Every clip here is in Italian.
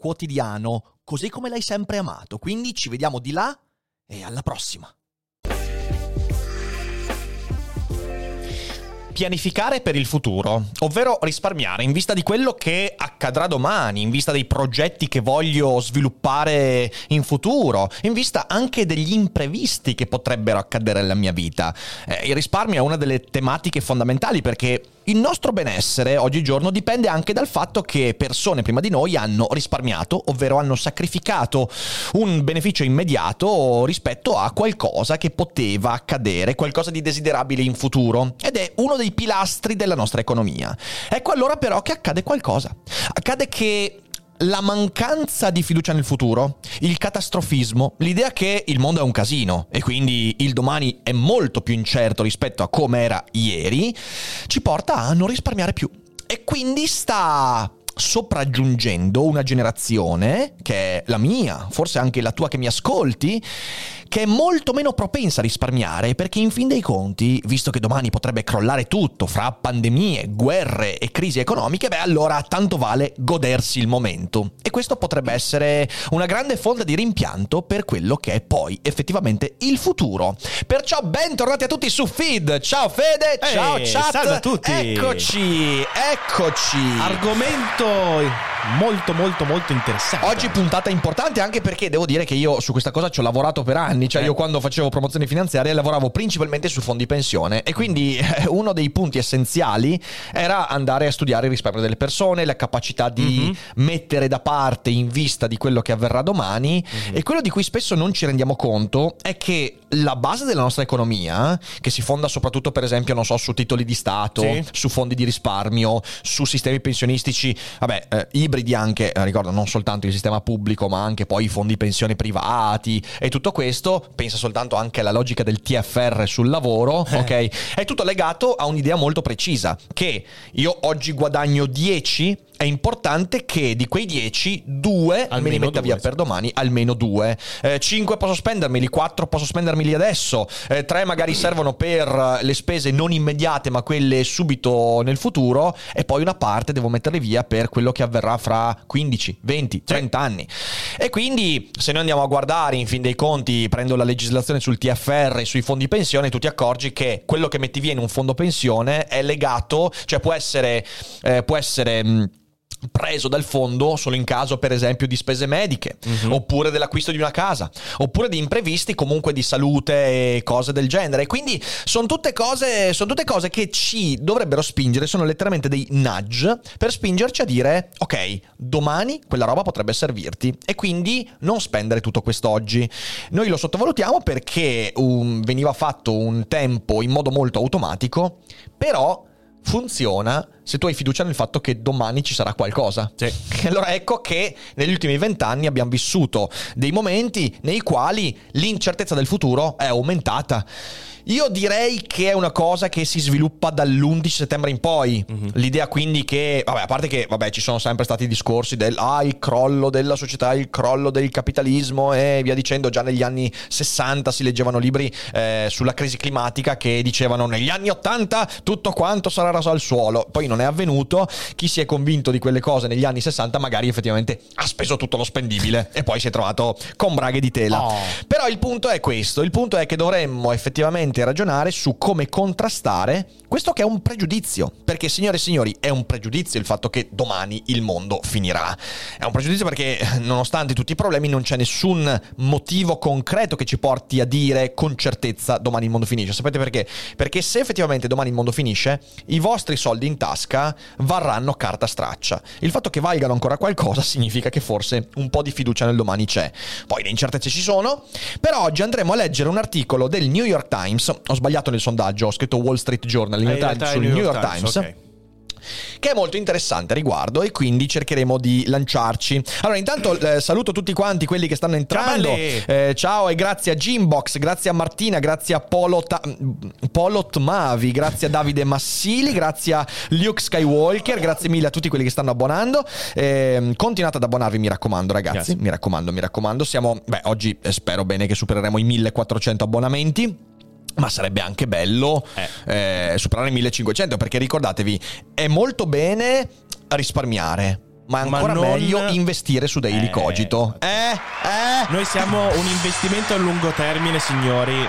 quotidiano, così come l'hai sempre amato. Quindi ci vediamo di là e alla prossima. pianificare per il futuro, ovvero risparmiare in vista di quello che accadrà domani, in vista dei progetti che voglio sviluppare in futuro, in vista anche degli imprevisti che potrebbero accadere nella mia vita. Eh, il risparmio è una delle tematiche fondamentali perché il nostro benessere oggigiorno dipende anche dal fatto che persone prima di noi hanno risparmiato, ovvero hanno sacrificato un beneficio immediato rispetto a qualcosa che poteva accadere, qualcosa di desiderabile in futuro. Ed è uno dei pilastri della nostra economia. Ecco allora però che accade qualcosa. Accade che la mancanza di fiducia nel futuro, il catastrofismo, l'idea che il mondo è un casino e quindi il domani è molto più incerto rispetto a come era ieri, ci porta a non risparmiare più. E quindi sta sopraggiungendo una generazione, che è la mia, forse anche la tua che mi ascolti, che è molto meno propensa a risparmiare perché in fin dei conti, visto che domani potrebbe crollare tutto fra pandemie, guerre e crisi economiche, beh allora tanto vale godersi il momento. E questo potrebbe essere una grande fonte di rimpianto per quello che è poi effettivamente il futuro. Perciò bentornati a tutti su Feed. Ciao Fede, ciao Ehi, chat. salve a tutti. Eccoci, eccoci. Argomento molto molto molto interessante. Oggi puntata importante anche perché devo dire che io su questa cosa ci ho lavorato per anni, cioè Eh. io quando facevo promozioni finanziarie lavoravo principalmente su fondi pensione e quindi eh, uno dei punti essenziali era andare a studiare il risparmio delle persone, la capacità di Mhm. mettere da parte in vista di quello che avverrà domani Mhm. e quello di cui spesso non ci rendiamo conto è che la base della nostra economia, che si fonda soprattutto per esempio, non so, su titoli di Stato, Sì. su fondi di risparmio, su sistemi pensionistici, vabbè, eh, ibridi anche, eh, ricordo, non soltanto il sistema pubblico, ma anche poi i fondi pensione privati e tutto questo, pensa soltanto anche alla logica del TFR sul lavoro, Eh. ok? È tutto legato a un'idea molto precisa, che io oggi guadagno 10, è importante che di quei 10, 2 me li metta via due, per domani, almeno 2. 5 posso spendermeli, 4 posso spendermeli adesso, 3 magari servono per eh, le spese non immediate ma quelle subito nel futuro e poi una parte devo metterle via per quello che avverrà fra 15, 20, 30 anni. E quindi se noi andiamo a guardare in fin dei conti, prendo la legislazione sul TFR e sui fondi pensione, tu ti accorgi che quello che metti via in un fondo pensione è legato, cioè può essere, eh, può essere preso dal fondo solo in caso per esempio di spese mediche oppure dell'acquisto di una casa oppure di imprevisti comunque di salute e cose del genere. Quindi sono tutte cose sono tutte cose che ci dovrebbero spingere sono letteralmente dei nudge per spingerci a dire ok domani quella roba potrebbe servirti e quindi non spendere tutto quest'oggi. Noi lo sottovalutiamo perché um, veniva fatto un tempo in modo molto automatico però funziona se tu hai fiducia nel fatto che domani ci sarà qualcosa. Sì. E allora ecco che negli ultimi vent'anni abbiamo vissuto dei momenti nei quali l'incertezza del futuro è aumentata. Io direi che è una cosa che si sviluppa dall'11 settembre in poi. L'idea quindi che, vabbè, a parte che vabbè, ci sono sempre stati discorsi del ah, il crollo della società, il crollo del capitalismo e via dicendo. Già negli anni 60 si leggevano libri eh, sulla crisi climatica che dicevano negli anni 80 tutto quanto sarà raso al suolo. Poi non è avvenuto. Chi si è convinto di quelle cose negli anni 60 magari effettivamente ha speso tutto lo spendibile e poi si è trovato con braghe di tela. Oh. Però il punto è questo, il punto è che dovremmo effettivamente ragionare su come contrastare questo che è un pregiudizio, perché signore e signori è un pregiudizio il fatto che domani il mondo finirà. È un pregiudizio perché nonostante tutti i problemi non c'è nessun motivo concreto che ci porti a dire con certezza domani il mondo finisce. Sapete perché? Perché se effettivamente domani il mondo finisce, i vostri soldi in tasca varranno carta straccia. Il fatto che valgano ancora qualcosa significa che forse un po' di fiducia nel domani c'è. Poi le incertezze ci sono, però oggi andremo a leggere un articolo del New York Times. Ho sbagliato nel sondaggio, ho scritto Wall Street Journal, in Ah, in realtà sul New York Times. ok. che è molto interessante a riguardo e quindi cercheremo di lanciarci. Allora, intanto eh, saluto tutti quanti quelli che stanno entrando. Ciao, Eh, ciao e grazie a Jimbox, grazie a Martina, grazie a Polo, Ta- Polo Tmavi, grazie a Davide Massili, grazie a Luke Skywalker, grazie mille a tutti quelli che stanno abbonando. Eh, continuate ad abbonarvi, mi raccomando, ragazzi. Grazie. Mi raccomando, mi raccomando. Siamo, beh, oggi eh, spero bene che supereremo i 1400 abbonamenti. Ma sarebbe anche bello eh, superare i 1500 perché ricordatevi, è molto bene risparmiare, ma è Ma ancora non- meglio investire su Daily Eh, Cogito. Eh? Eh? Noi siamo un investimento a lungo termine, signori.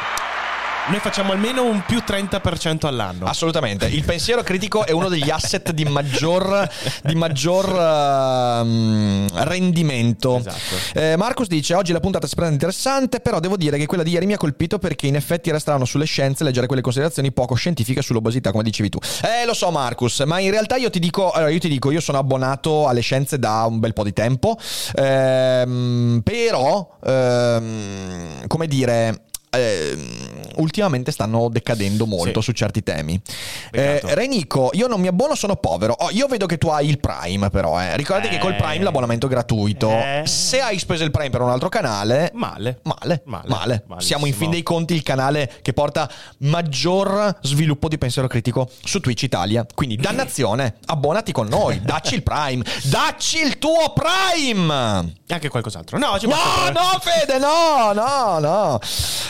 Noi facciamo almeno un più 30% all'anno. Assolutamente, il pensiero critico è uno degli asset di maggior, di maggior ehm, rendimento. Esatto. Eh, Marcus dice: Oggi la puntata sembra interessante, però devo dire che quella di ieri mi ha colpito perché in effetti resteranno sulle scienze leggere quelle considerazioni poco scientifiche sull'obesità, come dicevi tu. Eh, lo so, Marcus, ma in realtà io ti dico: allora, io ti dico, io sono abbonato alle scienze da un bel po' di tempo. ehm, però, ehm, come dire. Ehm, ultimamente stanno decadendo molto Sì. su certi temi. Eh, Renico, io non mi abbono, sono povero. Oh, io vedo che tu hai il Prime, però. Eh. Ricordati che col Eh. Prime l'abbonamento è gratuito. Eh. Se hai speso il Prime per un altro canale, Male. Male, male, Male. Siamo in fin dei conti il canale che porta maggior sviluppo di pensiero critico su Twitch Italia. Quindi, dannazione, abbonati con noi, dacci il Prime, dacci il tuo Prime! Anche qualcos'altro. No, No, no, Fede, no, no, no.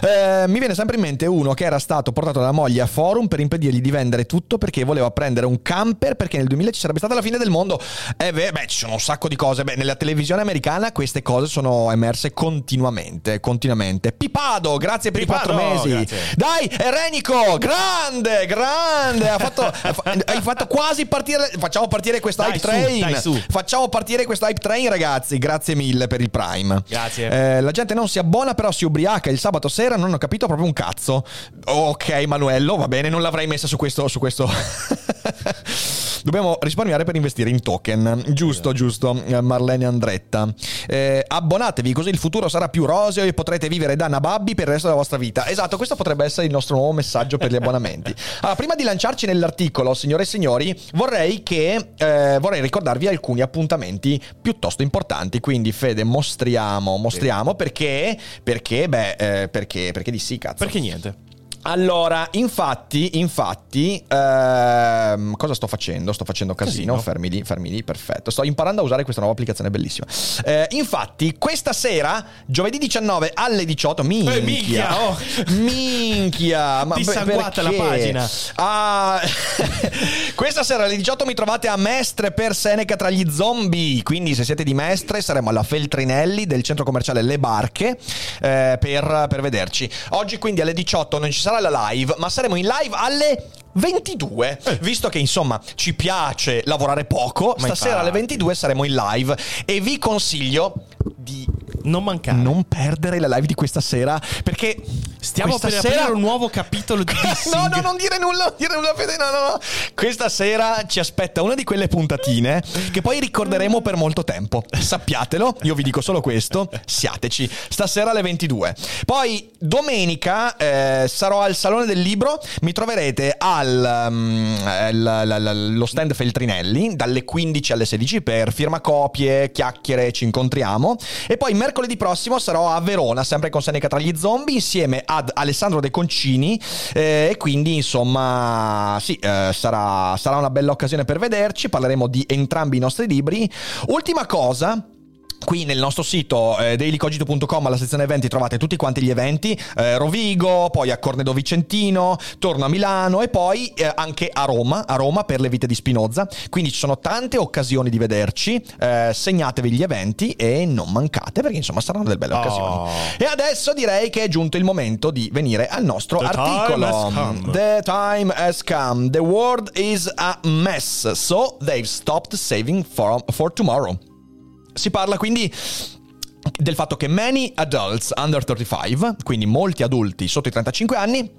Eh, mi viene sempre in mente uno che era stato portato dalla moglie a forum per impedirgli di vendere tutto perché voleva prendere un camper perché nel 2000 ci sarebbe stata la fine del mondo. E beh, beh, ci sono un sacco di cose. Beh, nella televisione americana queste cose sono emerse continuamente, continuamente. Pipado, grazie per Pipado, i quattro mesi. grazie. Dai, Renico, grande, grande. Ha fatto, ha fa- hai fatto quasi partire. Facciamo partire questa Dai, hype su, train. dai, su. Facciamo partire questo hype train, ragazzi. Grazie mille per il Prime. Grazie. Eh, la gente non si abbona, però si ubriaca il sabato sera. Non ho capito proprio un cazzo. Ok, Manuello, va bene, non l'avrei messa su questo. Su questo. Dobbiamo risparmiare per investire in token. Giusto, giusto, eh, Marlene Andretta. Eh, abbonatevi, così il futuro sarà più roseo e potrete vivere da nababbi per il resto della vostra vita. Esatto, questo potrebbe essere il nostro nuovo messaggio per gli abbonamenti. Allora, prima di lanciarci nell'articolo, signore e signori, vorrei che eh, vorrei ricordarvi alcuni appuntamenti piuttosto importanti. Quindi, Fede, mostriamo, mostriamo perché, perché, beh, eh, perché, perché di sì, cazzo. Perché niente? Allora, infatti, infatti, ehm, cosa sto facendo? Sto facendo casino, Casino. fermi lì, fermi lì, perfetto. Sto imparando a usare questa nuova applicazione bellissima. Eh, infatti, questa sera, giovedì 19 alle 18, minchia, Eh, minchia, oh. minchia, ma Dissanguata la pagina. Ah, questa sera alle 18 mi trovate a Mestre per Seneca tra gli zombie. Quindi, se siete di Mestre, saremo alla Feltrinelli del centro commerciale Le Barche eh, per, per vederci. Oggi, quindi, alle 18 non ci sarà la live, ma saremo in live alle. 22 Eh. visto che insomma ci piace lavorare poco Ma stasera alle infatti. 22 saremo in live e vi consiglio di Non mancare. non perdere la live di questa sera perché Stiamo per sera aprire un nuovo capitolo di dissing. No, no, non dire nulla, non dire nulla, Fede, no, no, no. Questa sera ci aspetta una di quelle puntatine che poi ricorderemo per molto tempo. Sappiatelo, io vi dico solo questo, siateci. Stasera alle 22. Poi domenica eh, sarò al Salone del Libro, mi troverete al um, el- l- l- lo stand Feltrinelli dalle 15 alle 16 per firma copie, chiacchiere, ci incontriamo. E poi mercoledì prossimo sarò a Verona, sempre con Seneca tra gli zombie, insieme ad Alessandro De Concini. eh, e quindi, insomma, sì, eh, sarà, sarà una bella occasione per vederci. Parleremo di entrambi i nostri libri. Ultima cosa. Qui nel nostro sito eh, dailycogito.com alla sezione eventi trovate tutti quanti gli eventi, eh, Rovigo, poi a Cornedo Vicentino, torno a Milano e poi eh, anche a Roma, a Roma per le vite di Spinoza. Quindi ci sono tante occasioni di vederci, eh, segnatevi gli eventi e non mancate perché insomma saranno delle belle Oh. occasioni. E adesso direi che è giunto il momento di venire al nostro The time articolo. come. The time has come. The world is a mess, so they've stopped saving for, for tomorrow. Si parla quindi del fatto che many adults under 35, quindi molti adulti sotto i 35 anni,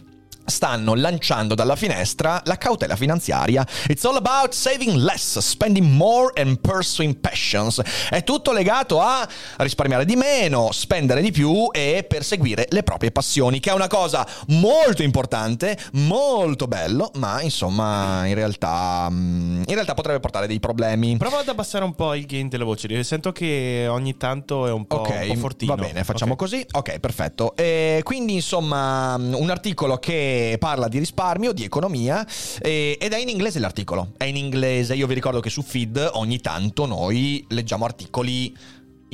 stanno lanciando dalla finestra la cautela finanziaria. It's all about saving less, spending more and pursuing passions. È tutto legato a risparmiare di meno, spendere di più e perseguire le proprie passioni, che è una cosa molto importante, molto bello, ma insomma in realtà, mm, in realtà potrebbe portare dei problemi. Prova ad abbassare un po' il gain delle voci, sento che ogni tanto è un po', Ok, un po fortino. va bene, facciamo Ok. così. Ok, perfetto. E quindi insomma un articolo che parla di risparmio, di economia e- ed è in inglese l'articolo. È in inglese. Io vi ricordo che su Feed ogni tanto noi leggiamo articoli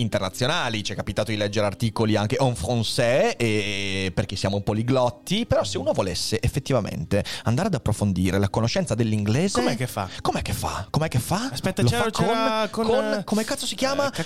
internazionali, ci è capitato di leggere articoli anche en français e- perché siamo poliglotti, però se uno volesse effettivamente andare ad approfondire la conoscenza dell'inglese Com'è che fa? Com'è che fa? Com'è che fa? Aspetta, Lo c'era- fa con, con- con- come cazzo si chiama? Eh,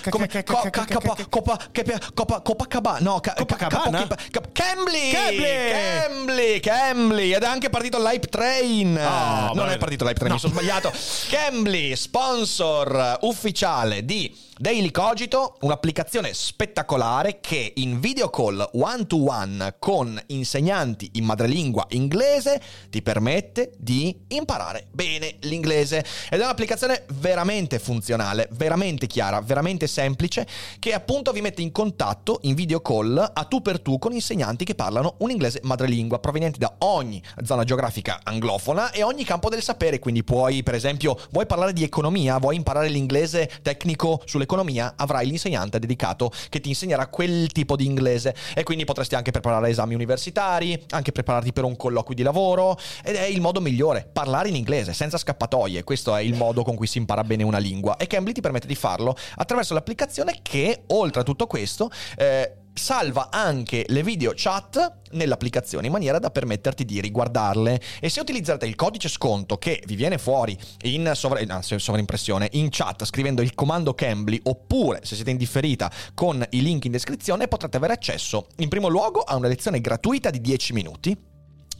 Copacabana no ca- Copacabana? Cambly Cambly! Cambly ed è anche partito l'Hype Train Oh, non è partito l'Hype Train mi sono sbagliato Cambly sponsor ufficiale di Daily Cogito, un'applicazione spettacolare che in video call one to one con insegnanti in madrelingua inglese ti permette di imparare bene l'inglese. Ed è un'applicazione veramente funzionale, veramente chiara, veramente semplice, che appunto vi mette in contatto in video call a tu per tu con insegnanti che parlano un inglese madrelingua provenienti da ogni zona geografica anglofona e ogni campo del sapere. Quindi puoi, per esempio, vuoi parlare di economia, vuoi imparare l'inglese tecnico sull'economia, avrai l'insegnante dedicato che ti insegnerà quel tipo di inglese. E quindi potresti anche preparare esami universitari, anche prepararti per un colloquio di lavoro. Ed è il modo migliore, parlare in inglese senza scappatoie, questo è il modo con cui si impara bene una lingua. E Cambly ti permette di farlo attraverso l'applicazione che oltre a tutto questo eh, salva anche le video chat nell'applicazione in maniera da permetterti di riguardarle. E se utilizzate il codice sconto che vi viene fuori in sovra- no, se- sovraimpressione in chat scrivendo il comando Cambly oppure se siete in differita con i link in descrizione potrete avere accesso in primo luogo a una lezione gratuita di 10 minuti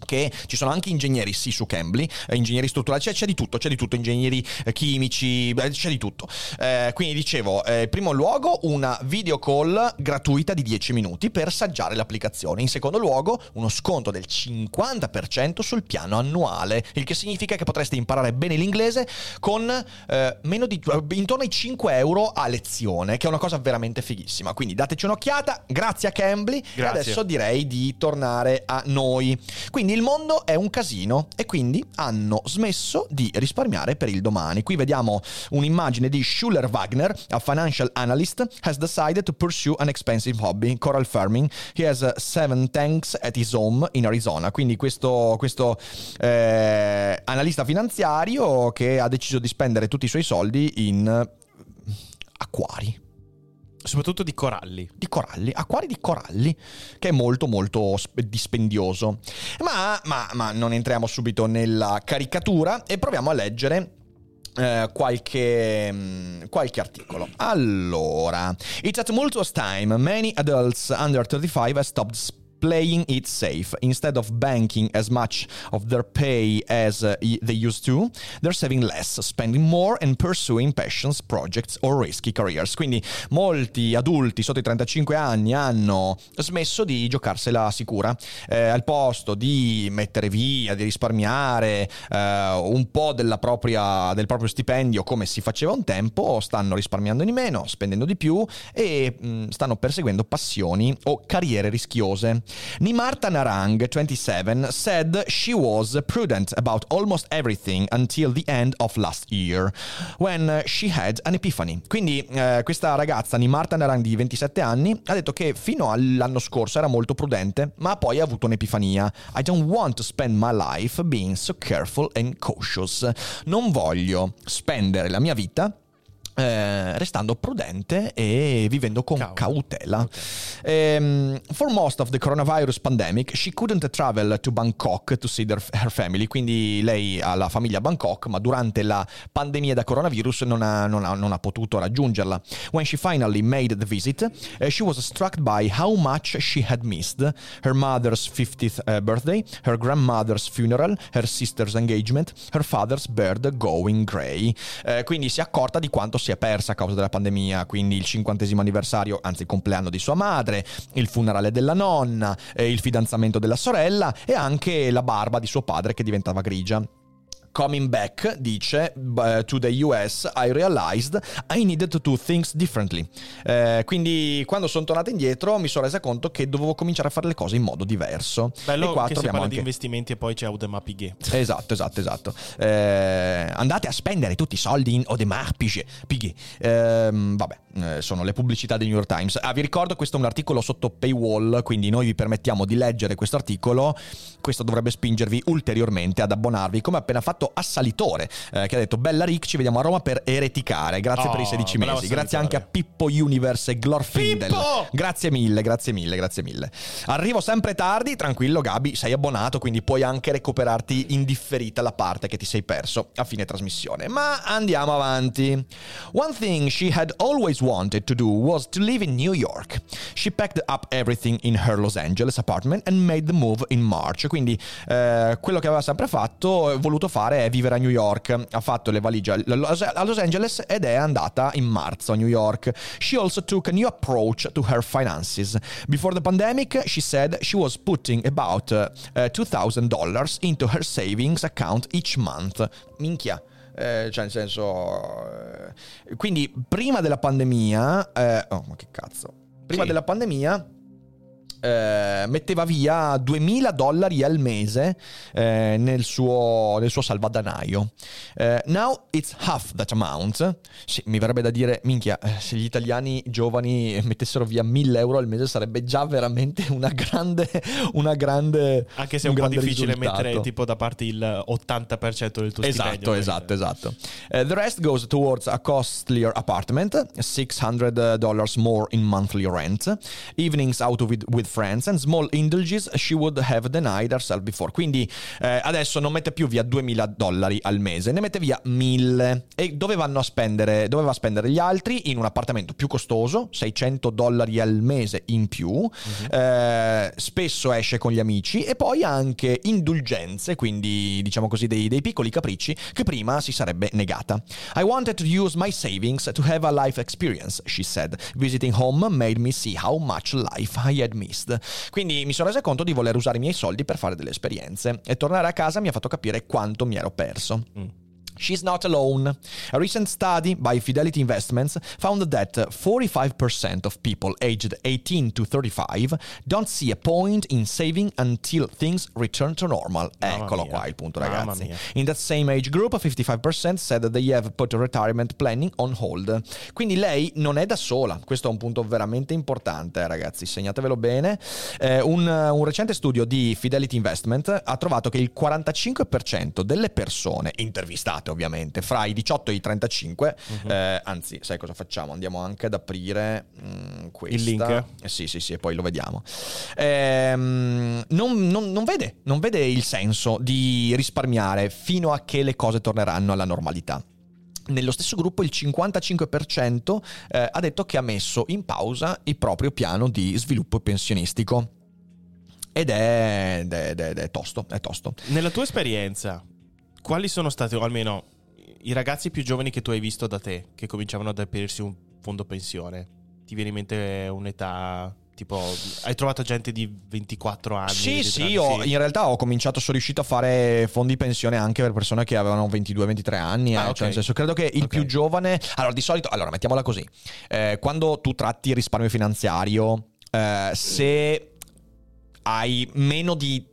che ci sono anche ingegneri sì su Cambly, eh, ingegneri strutturali, c'è, c'è di tutto, c'è di tutto, ingegneri eh, chimici, beh, c'è di tutto. Eh, quindi dicevo, eh, in primo luogo una video call gratuita di 10 minuti per saggiare l'applicazione, in secondo luogo uno sconto del 50% sul piano annuale, il che significa che potreste imparare bene l'inglese con eh, meno di, intorno ai 5 euro a lezione, che è una cosa veramente fighissima. Quindi dateci un'occhiata, grazie a Cambly e Grazie. adesso direi di tornare a noi. Quindi il mondo è un casino e quindi hanno smesso di risparmiare per il domani. Qui vediamo un'immagine di Schuller Wagner, a financial analyst, has decided to pursue an expensive hobby, coral farming. He has uh, seven tanks at his home in Arizona. Quindi questo, questo eh, analista finanziario che ha deciso di spendere tutti i suoi soldi in eh, acquari Soprattutto di coralli. di coralli, acquari di coralli, che è molto molto sp- dispendioso. Ma, ma- ma non entriamo subito nella caricatura e proviamo a leggere. eh, qualche, mm, qualche articolo. Allora, it's a tumultuous time. Many adults under 35 have stopped playing it safe. Instead of banking as much of their pay as uh, they used to, they're saving less, spending more and pursuing passions, projects or risky careers. Quindi molti adulti sotto i 35 anni hanno smesso di giocarsela sicura. Eh, al posto di mettere via, di risparmiare eh, un po' propria- del proprio stipendio come si faceva un tempo, stanno risparmiando di meno, spendendo di più e mh, stanno perseguendo passioni o carriere rischiose. Nimarta Narang, 27, said she was prudent about almost everything until the end of last year, when uh, she had an epiphany. Quindi eh, questa ragazza, Nimarta Narang di 27 anni, ha detto che fino all'anno scorso era molto prudente, ma poi ha avuto un'epifania. I don't want to spend my life being so careful and cautious. Non voglio spendere la mia vita eh, restando prudente e vivendo con Cavolo. cautela. Ehm, for most of the coronavirus pandemic, she couldn't travel to Bangkok to see their- her family. Quindi lei ha la famiglia a Bangkok, ma durante la pandemia da coronavirus non ha, non ha- non ha potuto raggiungerla. When she finally made the visit, eh, she was struck by how much she had missed her mother's 50th eh, birthday, her grandmother's funeral, her sister's engagement, her father's bird going grey. Eh, quindi si è accorta di quanto si è persa a causa della pandemia, quindi il cinquantesimo anniversario, anzi il compleanno di sua madre, il funerale della nonna, eh, il fidanzamento della sorella e anche la barba di suo padre che diventava grigia. Coming back, dice, uh, to the US, I realized I needed to do things differently. Eh, quindi quando sono tornata indietro mi sono resa conto che dovevo cominciare a fare le cose in modo diverso. Bello e qua che si parla anche... di investimenti e poi c'è Audemars Piguet. Esatto, esatto, esatto. Eh, andate a spendere tutti i soldi in Audemars Piguet. Piguet. Ehm, vabbè, eh, sono le pubblicità del New York Times. Ah, vi ricordo, questo è un articolo sotto paywall, quindi noi vi permettiamo di leggere questo articolo. Questo dovrebbe spingervi ulteriormente ad abbonarvi, come appena fatto Assalitore, eh, che ha detto Bella Rick, ci vediamo a Roma per ereticare. Grazie Oh, per i 16 bravo mesi. Grazie anche a Pippo Universe e Glorfindel. Pippo! Grazie mille, grazie mille, grazie mille. Arrivo sempre tardi, tranquillo Gabi, sei abbonato, quindi puoi anche recuperarti in differita la parte che ti sei perso a fine trasmissione. Ma andiamo avanti. One thing she had always wanted to do was to live in New York. She packed up everything in her Los Angeles apartment and made the move in March. Quindi eh, quello che aveva sempre fatto, voluto fare è vivere a New York. Ha fatto le valigie a Los- Angeles ed è andata in marzo a New York. She also took a new approach to her finances. Before the pandemic, she said she was putting about uh, uh, $2,000 into her savings account each month. Minchia. Eh, cioè, nel senso. eh, quindi, prima della pandemia. eh, oh, ma che cazzo. Prima Sì. della pandemia. Eh, metteva via 2000 dollari al mese eh, nel, suo, nel suo salvadanaio. Eh, now it's half that amount. Sì, mi verrebbe da dire, minchia, eh, se gli italiani giovani mettessero via 1000 euro al mese sarebbe già veramente una grande. Una grande Anche se è un, po' grande difficile risultato. mettere tipo da parte il 80% del tuo Esatto, stipendio. esatto, esatto. Uh, the rest goes towards a costlier apartment, $600 more in monthly rent, evenings out with, with friends and small indulges she would have denied herself before. Quindi eh, adesso non mette più via 2000 dollari al mese, ne mette via 1000. E dove vanno a spendere? Doveva spendere gli altri in un appartamento più costoso, 600 dollari al mese in più. Eh, spesso esce con gli amici e poi anche indulgenze, quindi diciamo così dei, dei piccoli capricci che prima si sarebbe negata. I wanted to use my savings to have a life experience, she said. Visiting home made me see how much life I had missed. Quindi mi sono resa conto di voler usare i miei soldi per fare delle esperienze. E tornare a casa mi ha fatto capire quanto mi ero perso. She's not alone. A recent study by Fidelity Investments found that 45% of people aged 18 to 35 don't see a point in saving until things return to normal. Mamma Eccolo mia. qua il punto, ragazzi. In that same age group, 55% said that they have put retirement planning on hold. Quindi lei non è da sola. Questo è un punto veramente importante, eh, ragazzi. Segnatevelo bene. Eh, un, un recente studio di Fidelity Investment ha trovato che il 45% delle persone intervistate, ovviamente, fra i 18 e i 35, Mhm. eh, anzi, sai cosa facciamo? Andiamo anche ad aprire mm, questa. Il link? Eh, sì, sì, sì, e poi lo vediamo. Ehm, non, non- non vede, non vede il senso di risparmiare fino a che le cose torneranno alla normalità. Nello stesso gruppo il 55% eh, ha detto che ha messo in pausa il proprio piano di sviluppo pensionistico. Ed è, ed è- ed è- ed è tosto, è tosto. Nella tua esperienza, quali sono stati, o almeno i ragazzi più giovani che tu hai visto da te, che cominciavano ad aprirsi un fondo pensione? Ti viene in mente un'età tipo... Hai trovato gente di 24 anni? Sì, 23 sì, ho- in realtà ho cominciato, sono riuscito a fare fondi pensione anche per persone che avevano 22-23 anni. Ah, eh, ok. cioè, nel senso, credo che il Ok. più giovane. Allora, di solito, allora, mettiamola così: Eh, quando tu tratti risparmio finanziario, eh, se hai meno di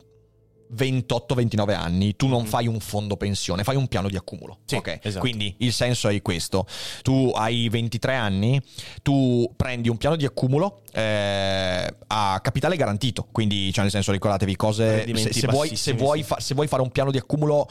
28-29 anni, tu non fai un fondo pensione, fai un piano di accumulo. Sì, ok? esatto. Quindi il senso è questo: tu hai 23 anni, tu prendi un piano di accumulo eh, a capitale garantito. Quindi, cioè, nel senso, ricordatevi cose. Se, se vuoi, se, vuoi fa- se vuoi fare un piano di accumulo,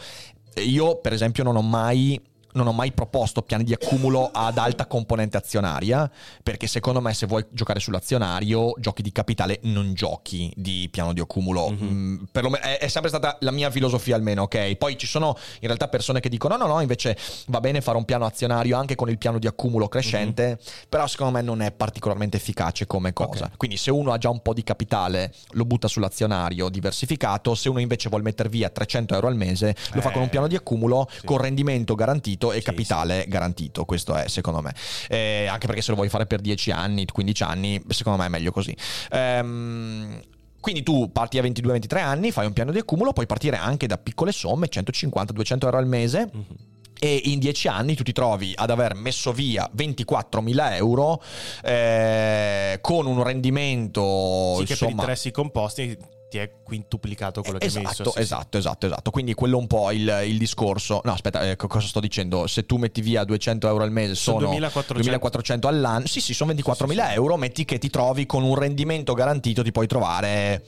io, per esempio, non ho mai. Non ho mai proposto piani di accumulo ad alta componente azionaria, perché secondo me se vuoi giocare sull'azionario, giochi di capitale, non giochi di piano di accumulo. Mhm. Mm, è, è sempre stata la mia filosofia almeno, ok? Poi ci sono in realtà persone che dicono no, no, no, invece va bene fare un piano azionario anche con il piano di accumulo crescente, però secondo me non è particolarmente efficace come cosa. Ok. Quindi se uno ha già un po' di capitale, lo butta sull'azionario diversificato, se uno invece vuole mettere via 300 euro al mese, lo fa con un Eh, piano di accumulo sì. con rendimento garantito garantito e Sì, capitale garantito, questo è secondo me. Eh, anche perché se lo vuoi fare per 10 anni, 15 anni, secondo me è meglio così. Ehm, quindi tu parti a 22-23 anni, fai un piano di accumulo, puoi partire anche da piccole somme, 150-200 euro al mese. Mhm. E in 10 anni tu ti trovi ad aver messo via 24.000 euro eh, con un rendimento Sì, che per insomma, interessi composti ti è quintuplicato quello che hai esatto, messo. sì, sì. esatto, esatto, esatto. Quindi quello un po' il, il discorso. No, aspetta, eh, co- cosa sto dicendo? Se tu metti via 200 euro al mese, Sono sono 2400. 2400 all'anno. Sì, sì, sono 24.000 Sì, sì, sì. euro. Metti che ti trovi con un rendimento garantito, ti puoi trovare.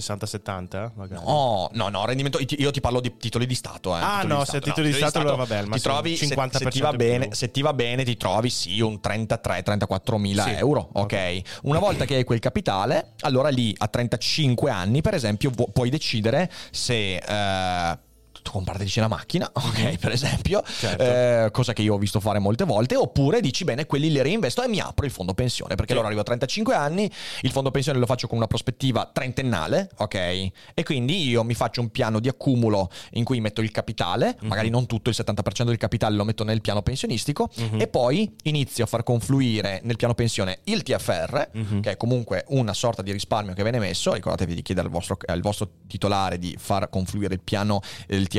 60-70 magari. No, no, no, rendimento. Io ti parlo di titoli di Stato. Eh, Ah, no, di se titoli di Stato, allora vabbè, al ti trovi, se- 50% se, ti va bene, se ti va bene, ti trovi sì un 33-34 mila Sì. euro. Ok. Una volta che hai quel capitale, allora lì a 35 anni, per esempio, puoi decidere se. eh, tu comprarti la macchina, ok, per esempio, Certo. eh, cosa che io ho visto fare molte volte, oppure dici bene, quelli li reinvesto e mi apro il fondo pensione, perché allora arrivo a 35 anni, il fondo pensione lo faccio con una prospettiva trentennale, ok? E quindi io mi faccio un piano di accumulo in cui metto il capitale, Mhm. magari non tutto, il 70% del capitale lo metto nel piano pensionistico Mhm. e poi inizio a far confluire nel piano pensione il TFR, Mhm. che è comunque una sorta di risparmio che viene messo, ricordatevi di chiedere al vostro, al vostro titolare di far confluire il piano il TFR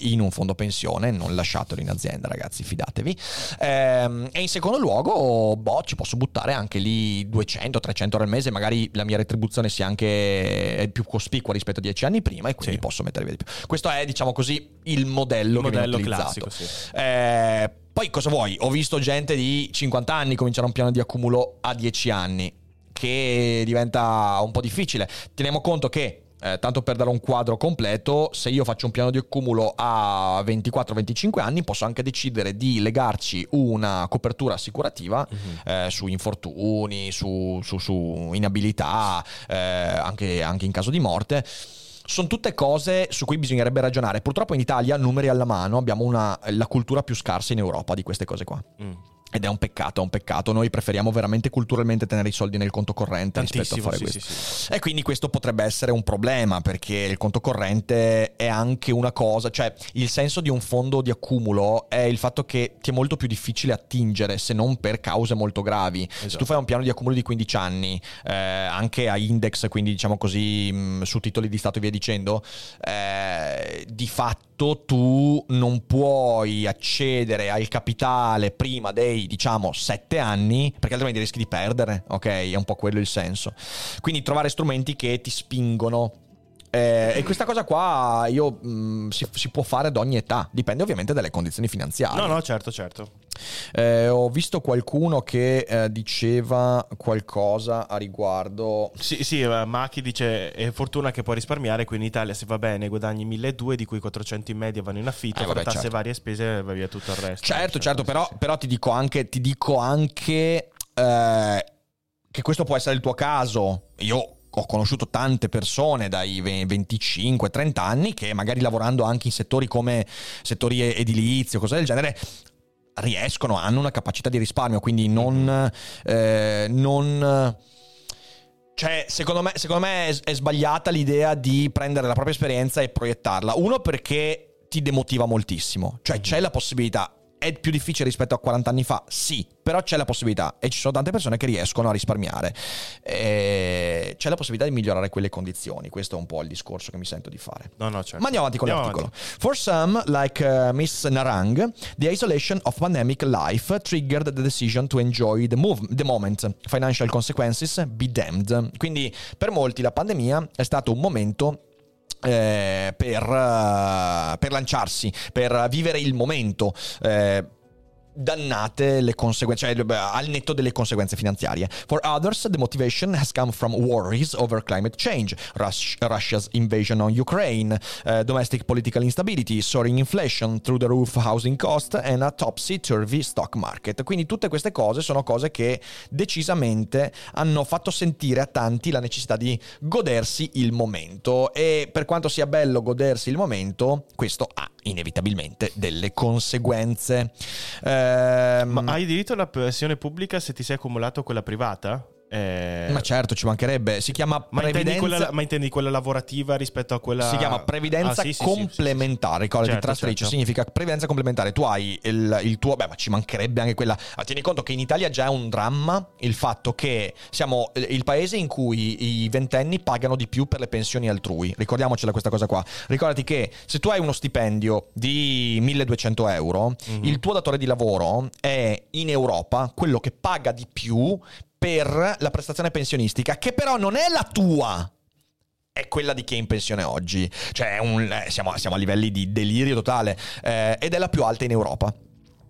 in un fondo pensione, non lasciatelo in azienda ragazzi, fidatevi. Ehm, e in secondo luogo, boh, ci posso buttare anche lì 200-300 euro al mese, magari la mia retribuzione sia anche più cospicua rispetto a 10 anni prima e quindi Sì. posso mettere via di più. Questo è, diciamo così, il modello, Il modello classico, sì. Eh, poi cosa vuoi? Ho visto gente di 50 anni cominciare un piano di accumulo a 10 anni, che diventa un po' difficile. Teniamo conto che, eh, tanto per dare un quadro completo, se io faccio un piano di accumulo a 24-25 anni, posso anche decidere di legarci una copertura assicurativa Mhm. eh, su infortuni, su, su- su inabilità, eh, anche, anche in caso di morte. Sono tutte cose su cui bisognerebbe ragionare. Purtroppo in Italia, numeri alla mano, abbiamo una- la cultura più scarsa in Europa di queste cose qua. Mm. Ed è un peccato, è un peccato. Noi preferiamo veramente culturalmente tenere i soldi nel conto corrente rispetto a Tantissimo, fare sì, questo. sì, sì. E quindi questo potrebbe essere un problema perché il conto corrente è anche una cosa, cioè il senso di un fondo di accumulo è il fatto che ti è molto più difficile attingere se non per cause molto gravi. Se tu Esatto. fai un piano di accumulo di 15 anni, eh, anche a index, quindi diciamo così mh, su titoli di Stato e via dicendo, eh, di fatto tu non puoi accedere al capitale prima dei diciamo 7 anni perché altrimenti rischi di perdere, ok? È un po' quello il senso. Quindi trovare strumenti che ti spingono. Eh, e questa cosa qua io mh, si, si può fare ad ogni età, dipende ovviamente dalle condizioni finanziarie. No, no, certo, certo. Eh, ho visto qualcuno che eh, diceva qualcosa a riguardo. Sì, sì, eh, Machi dice è fortuna che puoi risparmiare, qui in Italia se va bene guadagni 1.200 di cui 400 in media vanno in affitto, Eh, vabbè, tasse certo. varie e spese va via tutto il resto. Certo, certo, però, sì. però ti dico anche, ti dico anche eh, che questo può essere il tuo caso. Io ho conosciuto tante persone dai 25-30 anni che magari lavorando anche in settori come settori edilizi o cose del genere riescono, hanno una capacità di risparmio, quindi non... eh, non cioè, secondo me, secondo me è, è sbagliata l'idea di prendere la propria esperienza e proiettarla. Uno perché ti demotiva moltissimo. Cioè, c'è la possibilità. È più difficile rispetto a 40 anni fa? Sì, però c'è la possibilità e ci sono tante persone che riescono a risparmiare. E c'è la possibilità di migliorare quelle condizioni. Questo è un po' il discorso che mi sento di fare. No, no, certo. Ma andiamo avanti con Andiamo l'articolo. For some, like uh, Miss Narang, the isolation of pandemic life triggered the decision to enjoy the, move- the moment. Financial consequences be damned. Quindi per molti la pandemia è stato un momento eh, per, eh, per lanciarsi, per vivere il momento. eh, dannate le conseguenze, cioè al netto delle conseguenze finanziarie. For others, the motivation has come from worries over climate change, Rus- Russia's invasion on Ukraine, uh, domestic political instability, soaring inflation, through the roof housing cost and a topsy-turvy stock market. Quindi tutte queste cose sono cose che decisamente hanno fatto sentire a tanti la necessità di godersi il momento e per quanto sia bello godersi il momento, questo ha inevitabilmente delle conseguenze. Ehm, Ma hai diritto alla pensione pubblica se ti sei accumulato quella privata? Eh, Ma certo, ci mancherebbe. Si chiama ma intendi, previdenza. quella, ma intendi quella lavorativa rispetto a quella... Si chiama previdenza Ah, sì, sì, sì, complementare. Ricordati, Certo, trasferisce certo. significa previdenza complementare. Tu hai il, il tuo. Beh, ma ci mancherebbe anche quella. Ma tieni conto che in Italia già è un dramma il fatto che siamo eh, il paese in cui i ventenni pagano di più per le pensioni altrui. Ricordiamocela questa cosa qua. Ricordati che se tu hai uno stipendio di 1200 euro, Mhm. il tuo datore di lavoro è in Europa quello che paga di più per la prestazione pensionistica, che però non è la tua è quella di chi è in pensione oggi. Cioè, un- eh, siamo, siamo a livelli di delirio totale. eh, ed è la più alta in Europa.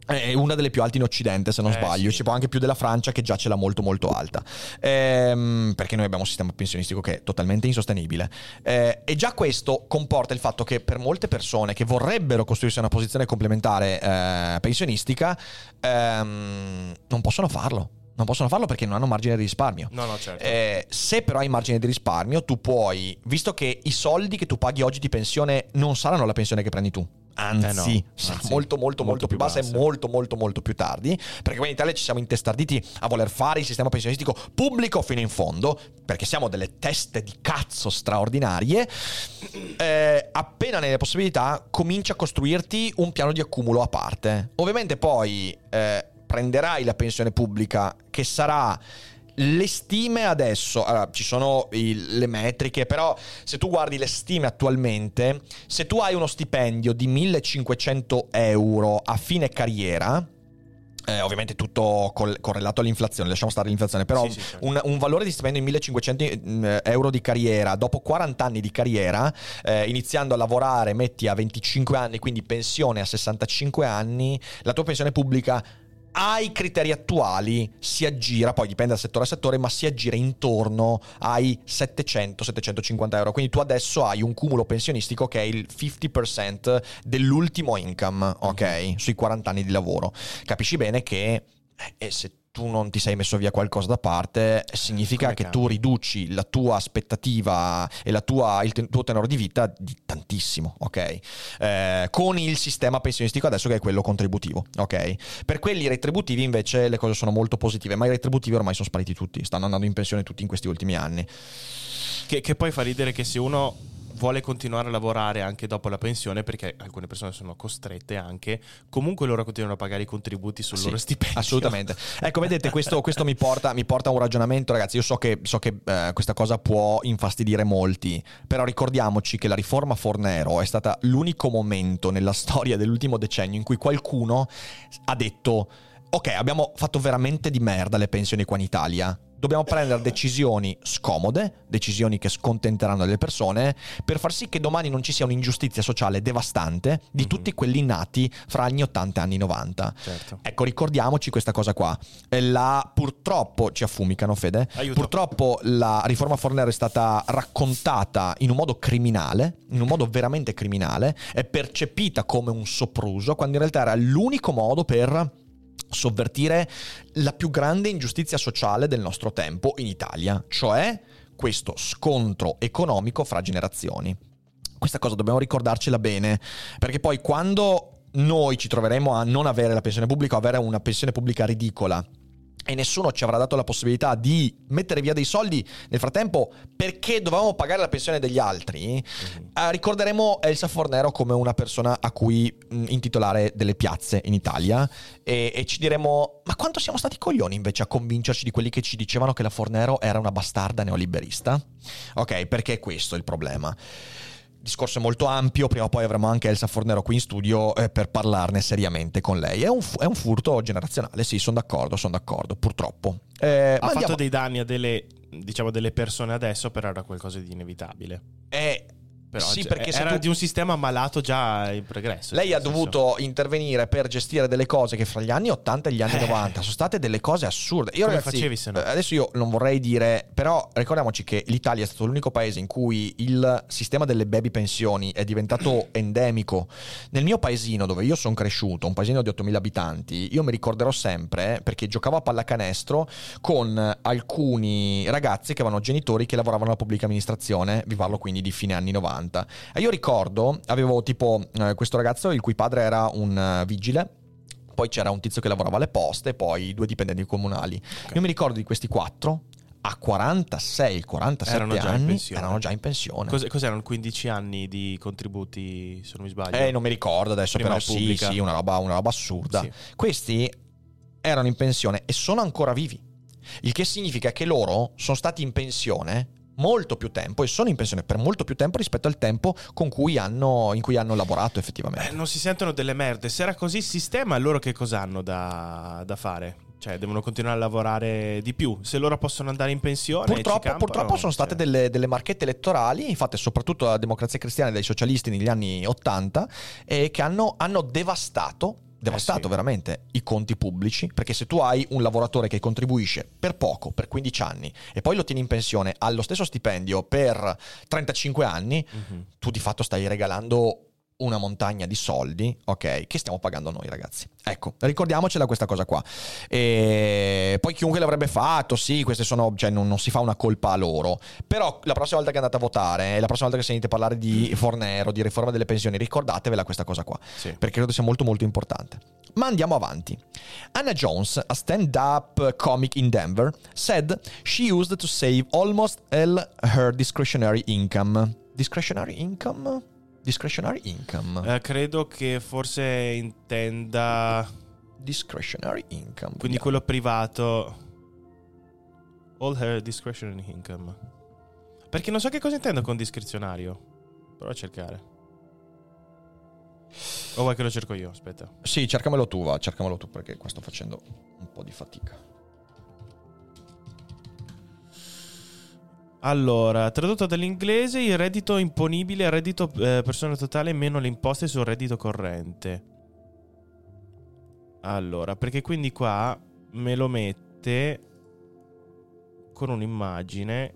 È una delle più alte in Occidente, se non Eh, sbaglio. sì. Ci può anche più della Francia, che già ce l'ha molto, molto alta. Ehm, perché noi abbiamo un sistema pensionistico che è totalmente insostenibile. Eh, e già questo comporta il fatto che per molte persone che vorrebbero costruirsi una posizione complementare eh, pensionistica, ehm, non possono farlo. Non possono farlo perché non hanno margine di risparmio. No, no, certo. Eh, se però hai margine di risparmio, tu puoi, visto che i soldi che tu paghi oggi di pensione non saranno la pensione che prendi tu. Anzi, Eh no, sarà anzi, molto, molto, molto, molto più bassa e molto, molto, molto più tardi. Perché qua in Italia ci siamo intestarditi a voler fare il sistema pensionistico pubblico fino in fondo. Perché siamo delle teste di cazzo straordinarie. Eh, appena ne hai le possibilità, comincia a costruirti un piano di accumulo a parte. Ovviamente poi eh, prenderai la pensione pubblica che sarà le stime adesso, allora, ci sono i- le metriche, però se tu guardi le stime attualmente, se tu hai uno stipendio di 1500 euro a fine carriera, eh, ovviamente tutto col- correlato all'inflazione, lasciamo stare l'inflazione, però Sì, sì, certo. un, un valore di stipendio di 1500 mm, euro di carriera, dopo 40 anni di carriera, eh, iniziando a lavorare, metti a 25 anni, quindi pensione a 65 anni, la tua pensione pubblica ai criteri attuali si aggira, poi dipende dal settore a settore, ma si aggira intorno ai 700-750 euro. Quindi tu adesso hai un cumulo pensionistico che è il 50% dell'ultimo income, ok? Sui 40 anni di lavoro. Capisci bene che eh, se tu non ti sei messo via qualcosa da parte, significa Come che cambi? tu riduci la tua aspettativa e la tua- il te- tuo tenore di vita di tantissimo, ok? Eh, con il sistema pensionistico adesso che è quello contributivo, ok? Per quelli retributivi invece le cose sono molto positive, ma i retributivi ormai sono spariti tutti, stanno andando in pensione tutti in questi ultimi anni. Che, che poi fa ridere che se uno vuole continuare a lavorare anche dopo la pensione, perché alcune persone sono costrette anche, comunque loro continuano a pagare i contributi sul Sì, loro stipendio. Assolutamente. Ecco, vedete, questo, questo mi, porta, mi porta a un ragionamento, ragazzi. Io so che, so che eh, questa cosa può infastidire molti, però ricordiamoci che la riforma Fornero è stata l'unico momento nella storia dell'ultimo decennio in cui qualcuno ha detto: Ok, abbiamo fatto veramente di merda le pensioni qua in Italia. Dobbiamo prendere decisioni scomode, decisioni che scontenteranno le persone, per far sì che domani non ci sia un'ingiustizia sociale devastante di Mhm. tutti quelli nati fra gli 80 e anni 90. Certo. Ecco, ricordiamoci questa cosa qua. Eh, La, purtroppo ci affumicano, Fede. Aiuto. Purtroppo la riforma Fornero è stata raccontata in un modo criminale, in un modo veramente criminale, è percepita come un sopruso, quando in realtà era l'unico modo per sovvertire la più grande ingiustizia sociale del nostro tempo in Italia, cioè questo scontro economico fra generazioni. Questa cosa dobbiamo ricordarcela bene, perché poi quando noi ci troveremo a non avere la pensione pubblica o avere una pensione pubblica ridicola e nessuno ci avrà dato la possibilità di mettere via dei soldi. Nel frattempo perché dovevamo pagare la pensione degli altri, eh, ricorderemo Elsa Fornero come una persona a cui mh, intitolare delle piazze in Italia. E, e ci diremo ma quanto siamo stati coglioni invece a convincerci di quelli che ci dicevano che la Fornero era una bastarda neoliberista? Ok, perché è questo il problema discorso è molto ampio, prima o poi avremo anche Elsa Fornero qui in studio eh, per parlarne seriamente con lei. È un, è un furto generazionale, sì, sono d'accordo, sono d'accordo, purtroppo. Eh, ma Ha andiamo- fatto dei danni a delle, diciamo, delle persone adesso, però era qualcosa di inevitabile. eh, Però sì, cioè, perché era tu- di un sistema malato già in progresso. Lei ha nel senso- dovuto intervenire per gestire delle cose che fra gli anni 80 e gli anni Eh. 90 sono state delle cose assurde. Io, Come ragazzi, facevi se no? eh, adesso io non vorrei dire, però ricordiamoci che l'Italia è stato l'unico paese in cui il sistema delle baby pensioni è diventato endemico. Nel mio paesino dove io sono cresciuto, un paesino di 8000 abitanti, io mi ricorderò sempre perché giocavo a pallacanestro con alcuni ragazzi che avevano genitori che lavoravano alla pubblica amministrazione, vi parlo quindi di fine anni 90. E io ricordo, avevo tipo eh, questo ragazzo il cui padre era un eh, vigile. Poi c'era un tizio che lavorava alle poste poi due dipendenti comunali. Io mi ricordo di questi quattro a 46, 47 Erano già anni erano già in pensione. Cos- cos'erano 15 anni di contributi, se non mi sbaglio? Eh, non mi ricordo adesso, Prima però sì, sì, una roba, una roba assurda. Sì. Questi erano in pensione e sono ancora vivi. Il che significa che loro sono stati in pensione molto più tempo e sono in pensione per molto più tempo rispetto al tempo con cui hanno, in cui hanno lavorato effettivamente. Eh, non si sentono delle merde. Se era così il sistema, loro che cosa hanno da, da fare? Cioè, devono continuare a lavorare di più. Se loro possono andare in pensione, Purtroppo, campano, purtroppo sono state cioè. delle, delle marchette elettorali, fatte soprattutto dalla democrazia cristiana e dai socialisti negli anni 80, e che hanno, hanno devastato, devastato Eh sì. veramente i conti pubblici, perché se tu hai un lavoratore che contribuisce per poco, per 15 anni, e poi lo tieni in pensione allo stesso stipendio per 35 anni, Mhm. tu di fatto stai regalando una montagna di soldi, ok, che stiamo pagando noi ragazzi. Ecco, ricordiamocela questa cosa qua. E poi chiunque l'avrebbe fatto, sì, queste sono, cioè non, non si fa una colpa a loro. Però la prossima volta che andate a votare, la prossima volta che sentite parlare di Fornero, di riforma delle pensioni, ricordatevela questa cosa qua, Sì. perché credo sia molto molto importante. Ma andiamo avanti. Anna Jones, a stand-up comic in Denver, said she used to save almost all her discretionary income. Discretionary income? Discretionary income. Eh, credo che forse intenda. Discretionary income. Quindi Vediamo. quello privato. All her discretionary income. Perché non so che cosa intendo con discrezionario. Prova a cercare. O vuoi che lo cerco io? Aspetta. Sì, cercamelo tu, va, cercamelo tu perché qua sto facendo un po' di fatica. Allora, tradotto dall'inglese, il reddito imponibile è il reddito eh, persona totale meno le imposte sul reddito corrente. Allora, perché quindi qua me lo mette con un'immagine.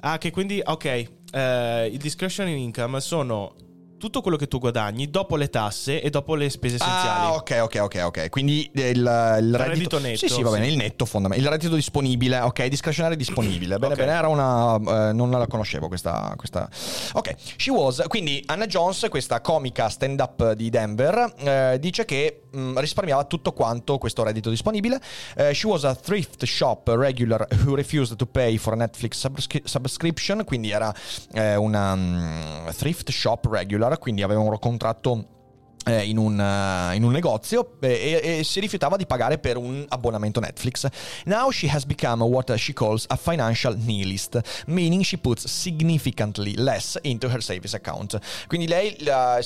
Ah, che quindi, ok, eh, il discretionary income sono tutto quello che tu guadagni dopo le tasse e dopo le spese essenziali. Ah, ok, ok, ok, ok. Quindi il, il reddito... reddito netto, Sì, sì, va bene, sì. il netto fondamentale. Il reddito disponibile, ok, discretionary disponibile. Bene, Ok. bene, era una... eh, non la conoscevo questa, questa... Ok, she was... Quindi Anna Jones, questa comica stand-up di Denver, eh, dice che mh, risparmiava tutto quanto questo reddito disponibile. Eh, she was a thrift shop regular who refused to pay for a Netflix subscri- subscription, quindi era eh, una mm, thrift shop regular, quindi aveva un contratto in, un, eh, in un negozio eh, e, e si rifiutava di pagare per un abbonamento Netflix. Now she has become what she calls a financial nihilist, meaning she puts significantly less into her savings account. Quindi lei,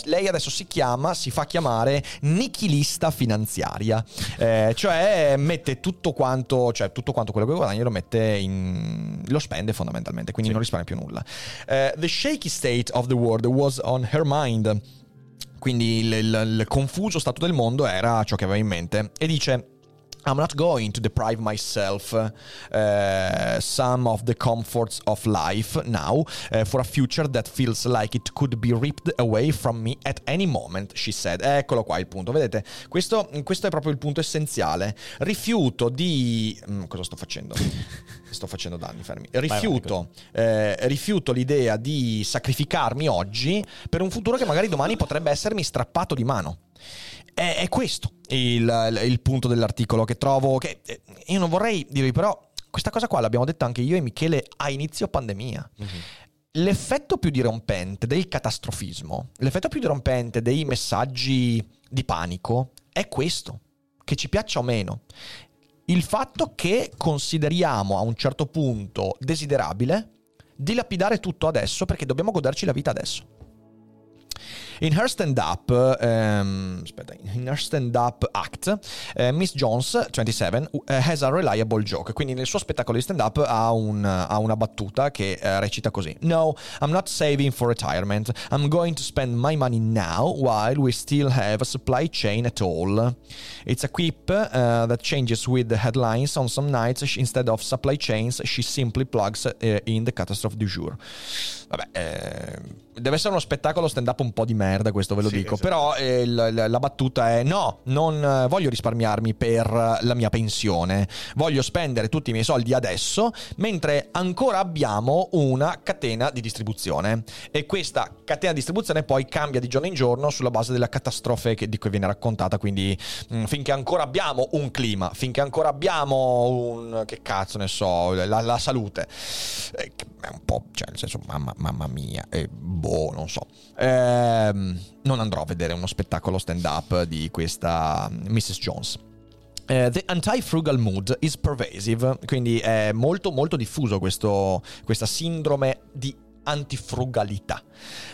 lei adesso si chiama, si fa chiamare nichilista finanziaria, Eh, cioè mette tutto quanto, cioè tutto quanto quello che guadagna lo mette in... lo spende fondamentalmente, quindi Sì. non risparmia più nulla. Eh, the shaky state of the world was on her mind. Quindi il, il- il confuso stato del mondo era ciò che aveva in mente. E dice. I'm not going to deprive myself uh, some of the comforts of life now uh, for a future that feels like it could be ripped away from me at any moment, she said. Eccolo qua il punto, vedete? Questo, questo è proprio il punto essenziale. Rifiuto di... mm, cosa sto facendo? sto facendo danni, fermi. Rifiuto, eh, rifiuto l'idea di sacrificarmi oggi per un futuro che magari domani potrebbe essermi strappato di mano. È, è questo il, il punto dell'articolo che trovo che eh, io non vorrei dirvi però questa cosa qua l'abbiamo detto anche io e Michele a inizio pandemia. L'effetto più dirompente del catastrofismo, l'effetto più dirompente dei messaggi di panico è questo, che ci piaccia o meno. Il fatto che consideriamo a un certo punto desiderabile dilapidare tutto adesso perché dobbiamo goderci la vita adesso. In her stand-up, ehm, aspetta, in her stand-up act, eh, Miss Jones, 27, uh, has a reliable joke. Quindi nel suo spettacolo di stand-up ha, un- ha una battuta che eh, recita così. No, I'm not saving for retirement. I'm going to spend my money now while we still have a supply chain at all. It's a quip uh, that changes with the headlines. On some nights, instead of supply chains, she simply plugs uh, in the catastrophe du jour. Vabbè, eh, deve essere uno spettacolo stand-up un po' di merda, questo ve lo Sì, dico. esatto. Però eh, la, la- battuta è no, non eh, voglio risparmiarmi per la mia pensione, voglio spendere tutti i miei soldi adesso, mentre ancora abbiamo una catena di distribuzione. E questa catena di distribuzione poi cambia di giorno in giorno sulla base della catastrofe che, di cui viene raccontata. Quindi mh, finché ancora abbiamo un clima, finché ancora abbiamo un... che cazzo ne so, la, la salute. eh, è un po', cioè nel senso, mamma, mamma mia, eh, boh, non so. Ehm, non andrò a vedere uno spettacolo stand-up di questa Mrs. Jones. Eh, the anti-frugal mood is pervasive, quindi è molto molto diffuso questo, questa sindrome di antifrugalità.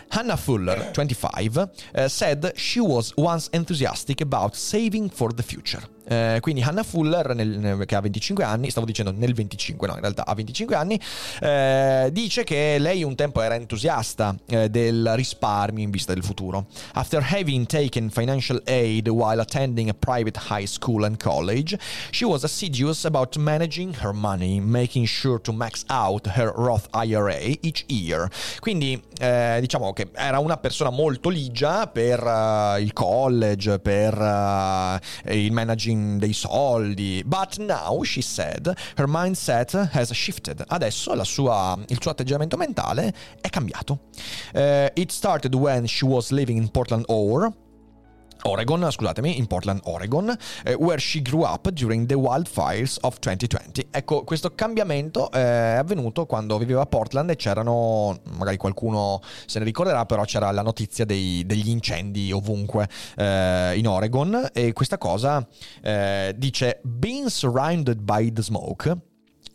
Hannah Fuller, 25, eh, said she was once enthusiastic about saving for the future. Eh, quindi Hannah Fuller, nel- che ha 25 anni, stavo dicendo nel 25, no, in realtà ha 25 anni, eh, dice che lei un tempo era entusiasta eh, del risparmio in vista del futuro. After having taken financial aid while attending a private high school and college, she was assiduous about managing her money, making sure to max out her Roth IRA each year. Quindi eh, diciamo che era una persona molto ligia per eh, il college, per eh, il managing dei soldi. But now, she said, her mindset has shifted. Adesso sua- il suo atteggiamento mentale è cambiato. Eh, it started when she was living in Portland, Ore. Oregon, scusatemi, in Portland, Oregon, eh, where she grew up during the wildfires of 2020. Ecco, questo cambiamento eh, è avvenuto quando viveva a Portland e c'erano, magari qualcuno se ne ricorderà, però c'era la notizia dei- degli incendi ovunque eh, in Oregon e questa cosa eh, dice being surrounded by the smoke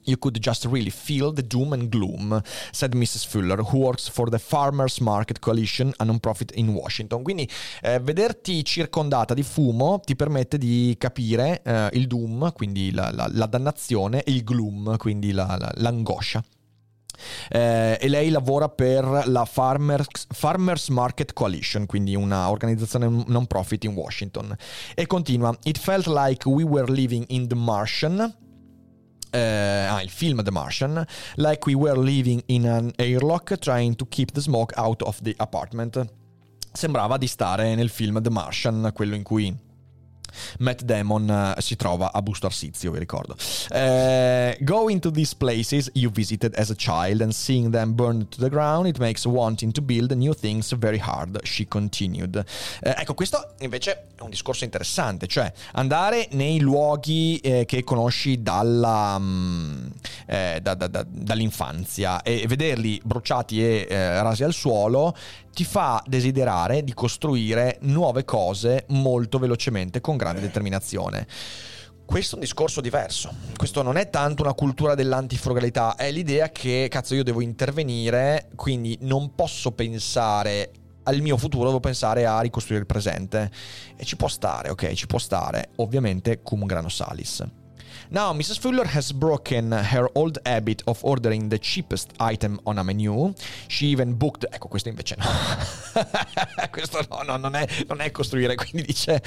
You could just really feel the doom and gloom, said Mrs. Fuller, who works for the Farmers Market Coalition, a non-profit in Washington. Quindi eh, vederti circondata di fumo ti permette di capire eh, il doom, quindi la, la- la dannazione, e il gloom, quindi la- la- l'angoscia. Eh, e lei lavora per la Farmers, Farmers Market Coalition, quindi una organizzazione non profit in Washington. E continua: It felt like we were living in The Martian. Eh, ah, il film The Martian, like we were living in an airlock trying to keep the smoke out of the apartment. Sembrava di stare nel film The Martian, quello in cui Matt Damon eh, si trova a Busto Arsizio, vi ricordo. Eh, going to these places you visited as a child and seeing them burned to the ground, it makes wanting to build new things very hard, she continued. Eh, ecco, questo invece è un discorso interessante, cioè andare nei luoghi eh, che conosci dalla, mm, eh, da- da- da- dall'infanzia e vederli bruciati e eh, rasi al suolo ti fa desiderare di costruire nuove cose molto velocemente con grande determinazione. Questo è un discorso diverso. Questo non è tanto una cultura dell'antifrugalità, è l'idea che cazzo io devo intervenire, quindi non posso pensare al mio futuro, devo pensare a ricostruire il presente. E ci può stare, ok, ci può stare, ovviamente cum grano salis. Now, Mrs. Fuller has broken her old habit of ordering the cheapest item on a menu. She even booked. Ecco, questo invece no. questo no, no, non, è, non è costruire. Quindi dice: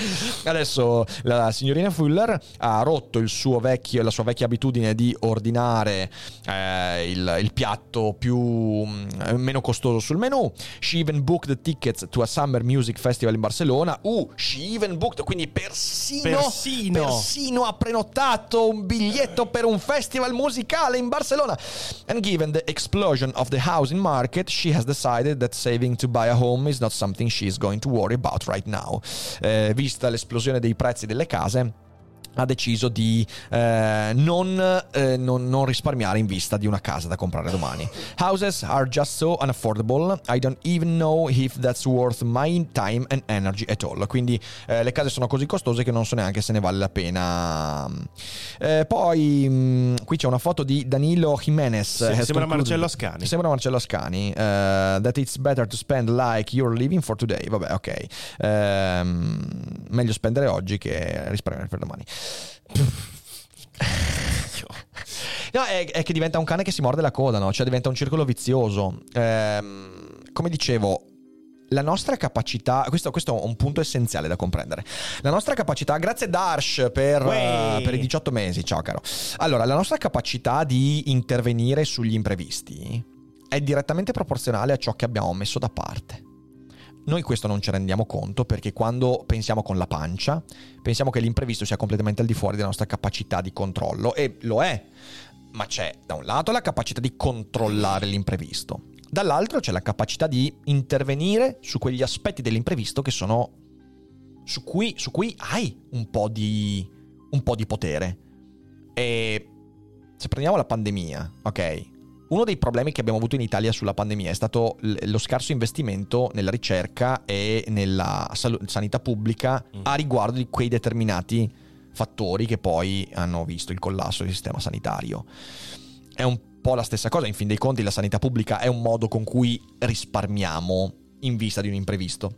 Adesso la signorina Fuller ha rotto il suo vecchio, la sua vecchia abitudine di ordinare eh, il, il piatto più mm, meno costoso sul menu. She even booked the tickets to a summer music festival in Barcellona. Uh, she even booked, quindi persino, Persino. persino ha prenotato un biglietto per un festival musicale in Barcellona. And given the explosion of the housing market, she has decided that saving to buy a home is not something she is going to worry about right now. Eh, vista l'esplosione dei prezzi delle case, ha deciso di eh, non, eh, non- non risparmiare in vista di una casa da comprare domani. Houses are just so unaffordable, I don't even know if that's worth my time and energy at all. Quindi eh, le case sono così costose che non so neanche se ne vale la pena. Eh, poi mh, qui c'è una foto di Danilo Jimenez. Sì, sembra Marcello Ascani. Sembra Marcello Ascani. eh, that it's better to spend like you're living for today. Vabbè, ok. Ehm, meglio spendere oggi che risparmiare per domani. No, è, è che diventa un cane che si morde la coda, no? Cioè diventa un circolo vizioso. Ehm, come dicevo, la nostra capacità, questo, questo è un punto essenziale da comprendere. La nostra capacità, grazie Darsh per, Uè. eh, per i 18 mesi, ciao caro. Allora, la nostra capacità di intervenire sugli imprevisti è direttamente proporzionale a ciò che abbiamo messo da parte. Noi questo non ci rendiamo conto perché quando pensiamo con la pancia, pensiamo che l'imprevisto sia completamente al di fuori della nostra capacità di controllo e lo è. Ma c'è da un lato la capacità di controllare l'imprevisto, dall'altro c'è la capacità di intervenire su quegli aspetti dell'imprevisto che sono su cui, su cui hai un po, di, un po' di potere. E se prendiamo la pandemia, ok? Uno dei problemi che abbiamo avuto in Italia sulla pandemia è stato lo scarso investimento nella ricerca e nella sanità pubblica mm. a riguardo di quei determinati fattori che poi hanno visto il collasso del sistema sanitario. È un po' la stessa cosa, in fin dei conti la sanità pubblica è un modo con cui risparmiamo in vista di un imprevisto.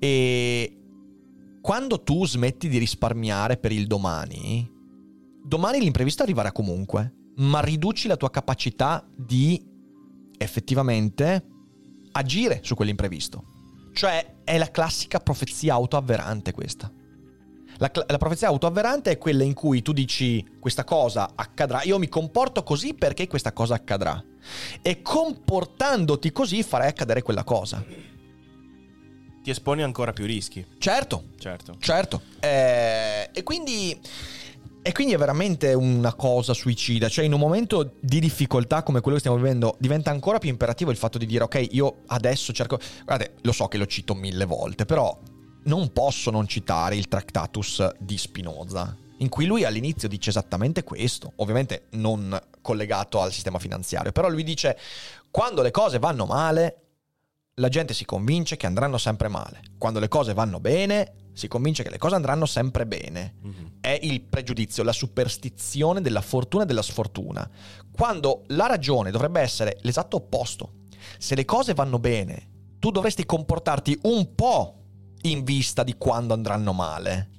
E quando tu smetti di risparmiare per il domani, domani l'imprevisto arriverà comunque ma riduci la tua capacità di effettivamente agire su quell'imprevisto. Cioè è la classica profezia autoavverante questa. La, la, profezia autoavverante è quella in cui tu dici questa cosa accadrà, io mi comporto così perché questa cosa accadrà. E comportandoti così farai accadere quella cosa. Ti esponi ancora più rischi. Certo, certo. certo. Eh, e quindi e quindi è veramente una cosa suicida, cioè in un momento di difficoltà come quello che stiamo vivendo diventa ancora più imperativo il fatto di dire ok, io adesso cerco... Guardate, lo so che lo cito mille volte, però non posso non citare il Tractatus di Spinoza, in cui lui all'inizio dice esattamente questo, ovviamente non collegato al sistema finanziario, però lui dice quando le cose vanno male, la gente si convince che andranno sempre male, quando le cose vanno bene, si convince che le cose andranno sempre bene. Mm-hmm. È il pregiudizio, la superstizione della fortuna e della sfortuna. Quando la ragione dovrebbe essere l'esatto opposto. Se le cose vanno bene, tu dovresti comportarti un po' in vista di quando andranno male.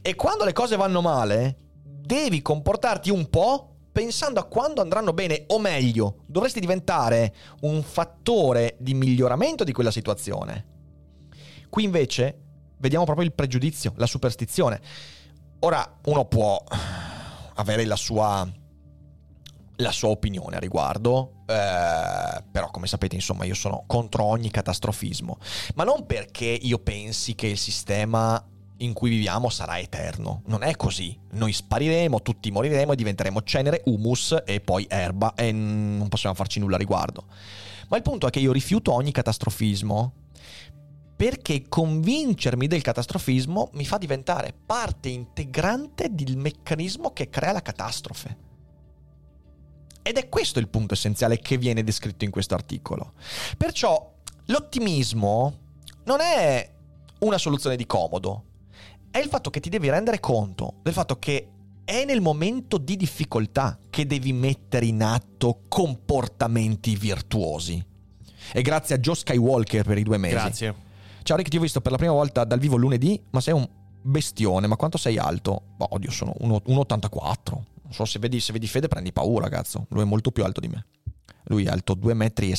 E quando le cose vanno male, devi comportarti un po' pensando a quando andranno bene, o meglio, dovresti diventare un fattore di miglioramento di quella situazione. Qui invece vediamo proprio il pregiudizio, la superstizione. Ora, uno può avere la sua, la sua opinione a riguardo, eh, però come sapete, insomma, io sono contro ogni catastrofismo, ma non perché io pensi che il sistema in cui viviamo sarà eterno. Non è così. Noi spariremo, tutti moriremo e diventeremo cenere, humus e poi erba e non possiamo farci nulla a riguardo. Ma il punto è che io rifiuto ogni catastrofismo perché convincermi del catastrofismo mi fa diventare parte integrante del meccanismo che crea la catastrofe. Ed è questo il punto essenziale che viene descritto in questo articolo. Perciò l'ottimismo non è una soluzione di comodo, è il fatto che ti devi rendere conto del fatto che è nel momento di difficoltà che devi mettere in atto comportamenti virtuosi. E grazie a Joe Skywalker per i due mesi. Grazie. Ciao Rick, ti ho visto per la prima volta dal vivo lunedì, ma sei un bestione, ma quanto sei alto? Oh, oddio, sono 1,84. Non so se vedi, se vedi Fede prendi paura, cazzo. Lui è molto più alto di me. Lui è alto 2,16 metri.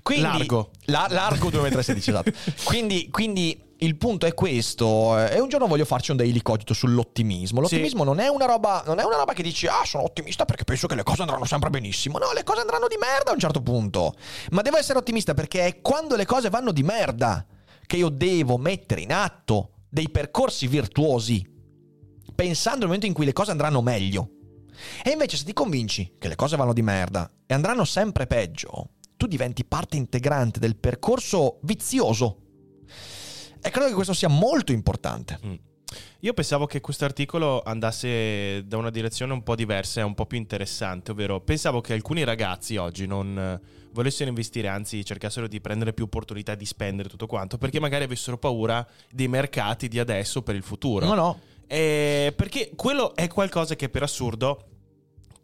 Quindi, largo. La, largo 2,16 metri, esatto. quindi, quindi il punto è questo. Eh, e un giorno voglio farci un daily cogito sull'ottimismo. L'ottimismo sì. non, è una roba, non è una roba che dici, ah, sono ottimista perché penso che le cose andranno sempre benissimo. No, le cose andranno di merda a un certo punto. Ma devo essere ottimista perché è quando le cose vanno di merda che io devo mettere in atto dei percorsi virtuosi, pensando al momento in cui le cose andranno meglio. E invece se ti convinci che le cose vanno di merda e andranno sempre peggio, tu diventi parte integrante del percorso vizioso e credo che questo sia molto importante. Mm. Io pensavo che questo articolo andasse da una direzione un po' diversa e un po' più interessante, ovvero pensavo che alcuni ragazzi oggi non eh, volessero investire, anzi cercassero di prendere più opportunità di spendere tutto quanto, perché magari avessero paura dei mercati di adesso per il futuro. No, no. E perché quello è qualcosa che per assurdo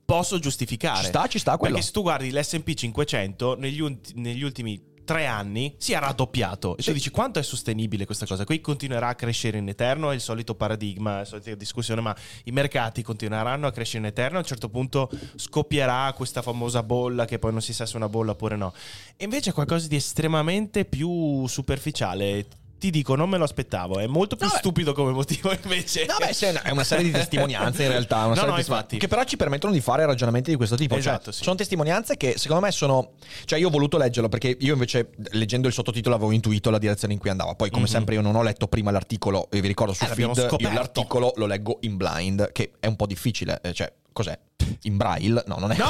posso giustificare. Ci sta, ci sta quello. Perché se tu guardi l'S&P 500 negli, negli ultimi tre anni si è raddoppiato. E tu dici quanto è sostenibile questa cosa? Qui continuerà a crescere in eterno, è il solito paradigma, la solita discussione, ma i mercati continueranno a crescere in eterno. A un certo punto scoppierà questa famosa bolla che poi non si sa se è una bolla oppure no. E invece è qualcosa di estremamente più superficiale ti dico, non me lo aspettavo. È molto più No, stupido come motivo invece. No, beh, è una serie di testimonianze in realtà. una No, serie no, di infatti. Che però ci permettono di fare ragionamenti di questo tipo. Esatto, Cioè, sì. Sono testimonianze che secondo me sono. Cioè, io ho voluto leggerlo perché io invece, leggendo il sottotitolo, avevo intuito la direzione in cui andava. Poi, come Mhm. sempre, io non ho letto prima l'articolo. E vi ricordo sul Eh, feed, io l'articolo lo leggo in blind, che è un po' difficile. eh, Cioè, cos'è? In braille? No, non è. No,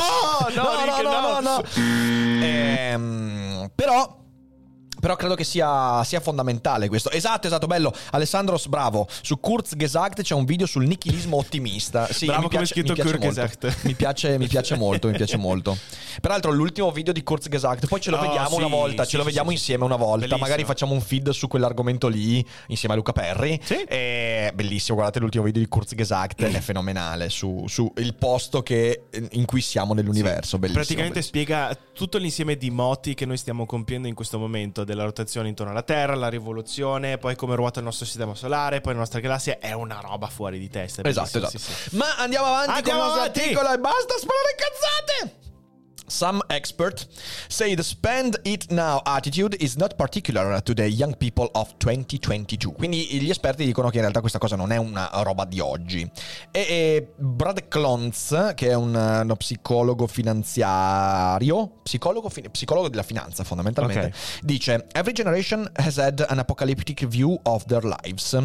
no, Rick, no. no, no. Ehm, però. Però credo che sia, sia fondamentale questo. Esatto, esatto, bello. Alessandros, bravo. Su Kurzgesagt c'è un video sul nichilismo ottimista. Sì, Bravo mi come piace, scritto Kurzgesagt. molto. Mi piace, mi piace molto, mi piace molto. Peraltro l'ultimo video di Kurzgesagt, poi ce lo Oh, vediamo sì, una volta, sì, ce lo vediamo insieme una volta. Bellissimo. Magari facciamo un feed su quell'argomento lì insieme a Luca Perri. Sì. E bellissimo, guardate l'ultimo video di Kurzgesagt, è fenomenale su, su il posto che- in cui siamo nell'universo. Bellissimo. Praticamente bellissimo. spiega tutto l'insieme di moti che noi stiamo compiendo in questo momento, della rotazione intorno alla Terra, la rivoluzione, poi come ruota il nostro sistema solare, poi la nostra galassia, è una roba fuori di testa. Esatto, esatto. sì, sì. Ma andiamo avanti Andiamo con il nostro avanti! articolo e basta sparare cazzate! Some expert say the spend it now attitude is not particular to the young people of 2022. Quindi gli esperti dicono che in realtà questa cosa non è una roba di oggi. E, e Brad Klontz, che è un, uno psicologo finanziario, psicologo, fi- psicologo della finanza fondamentalmente, Ok. dice Every generation has had an apocalyptic view of their lives.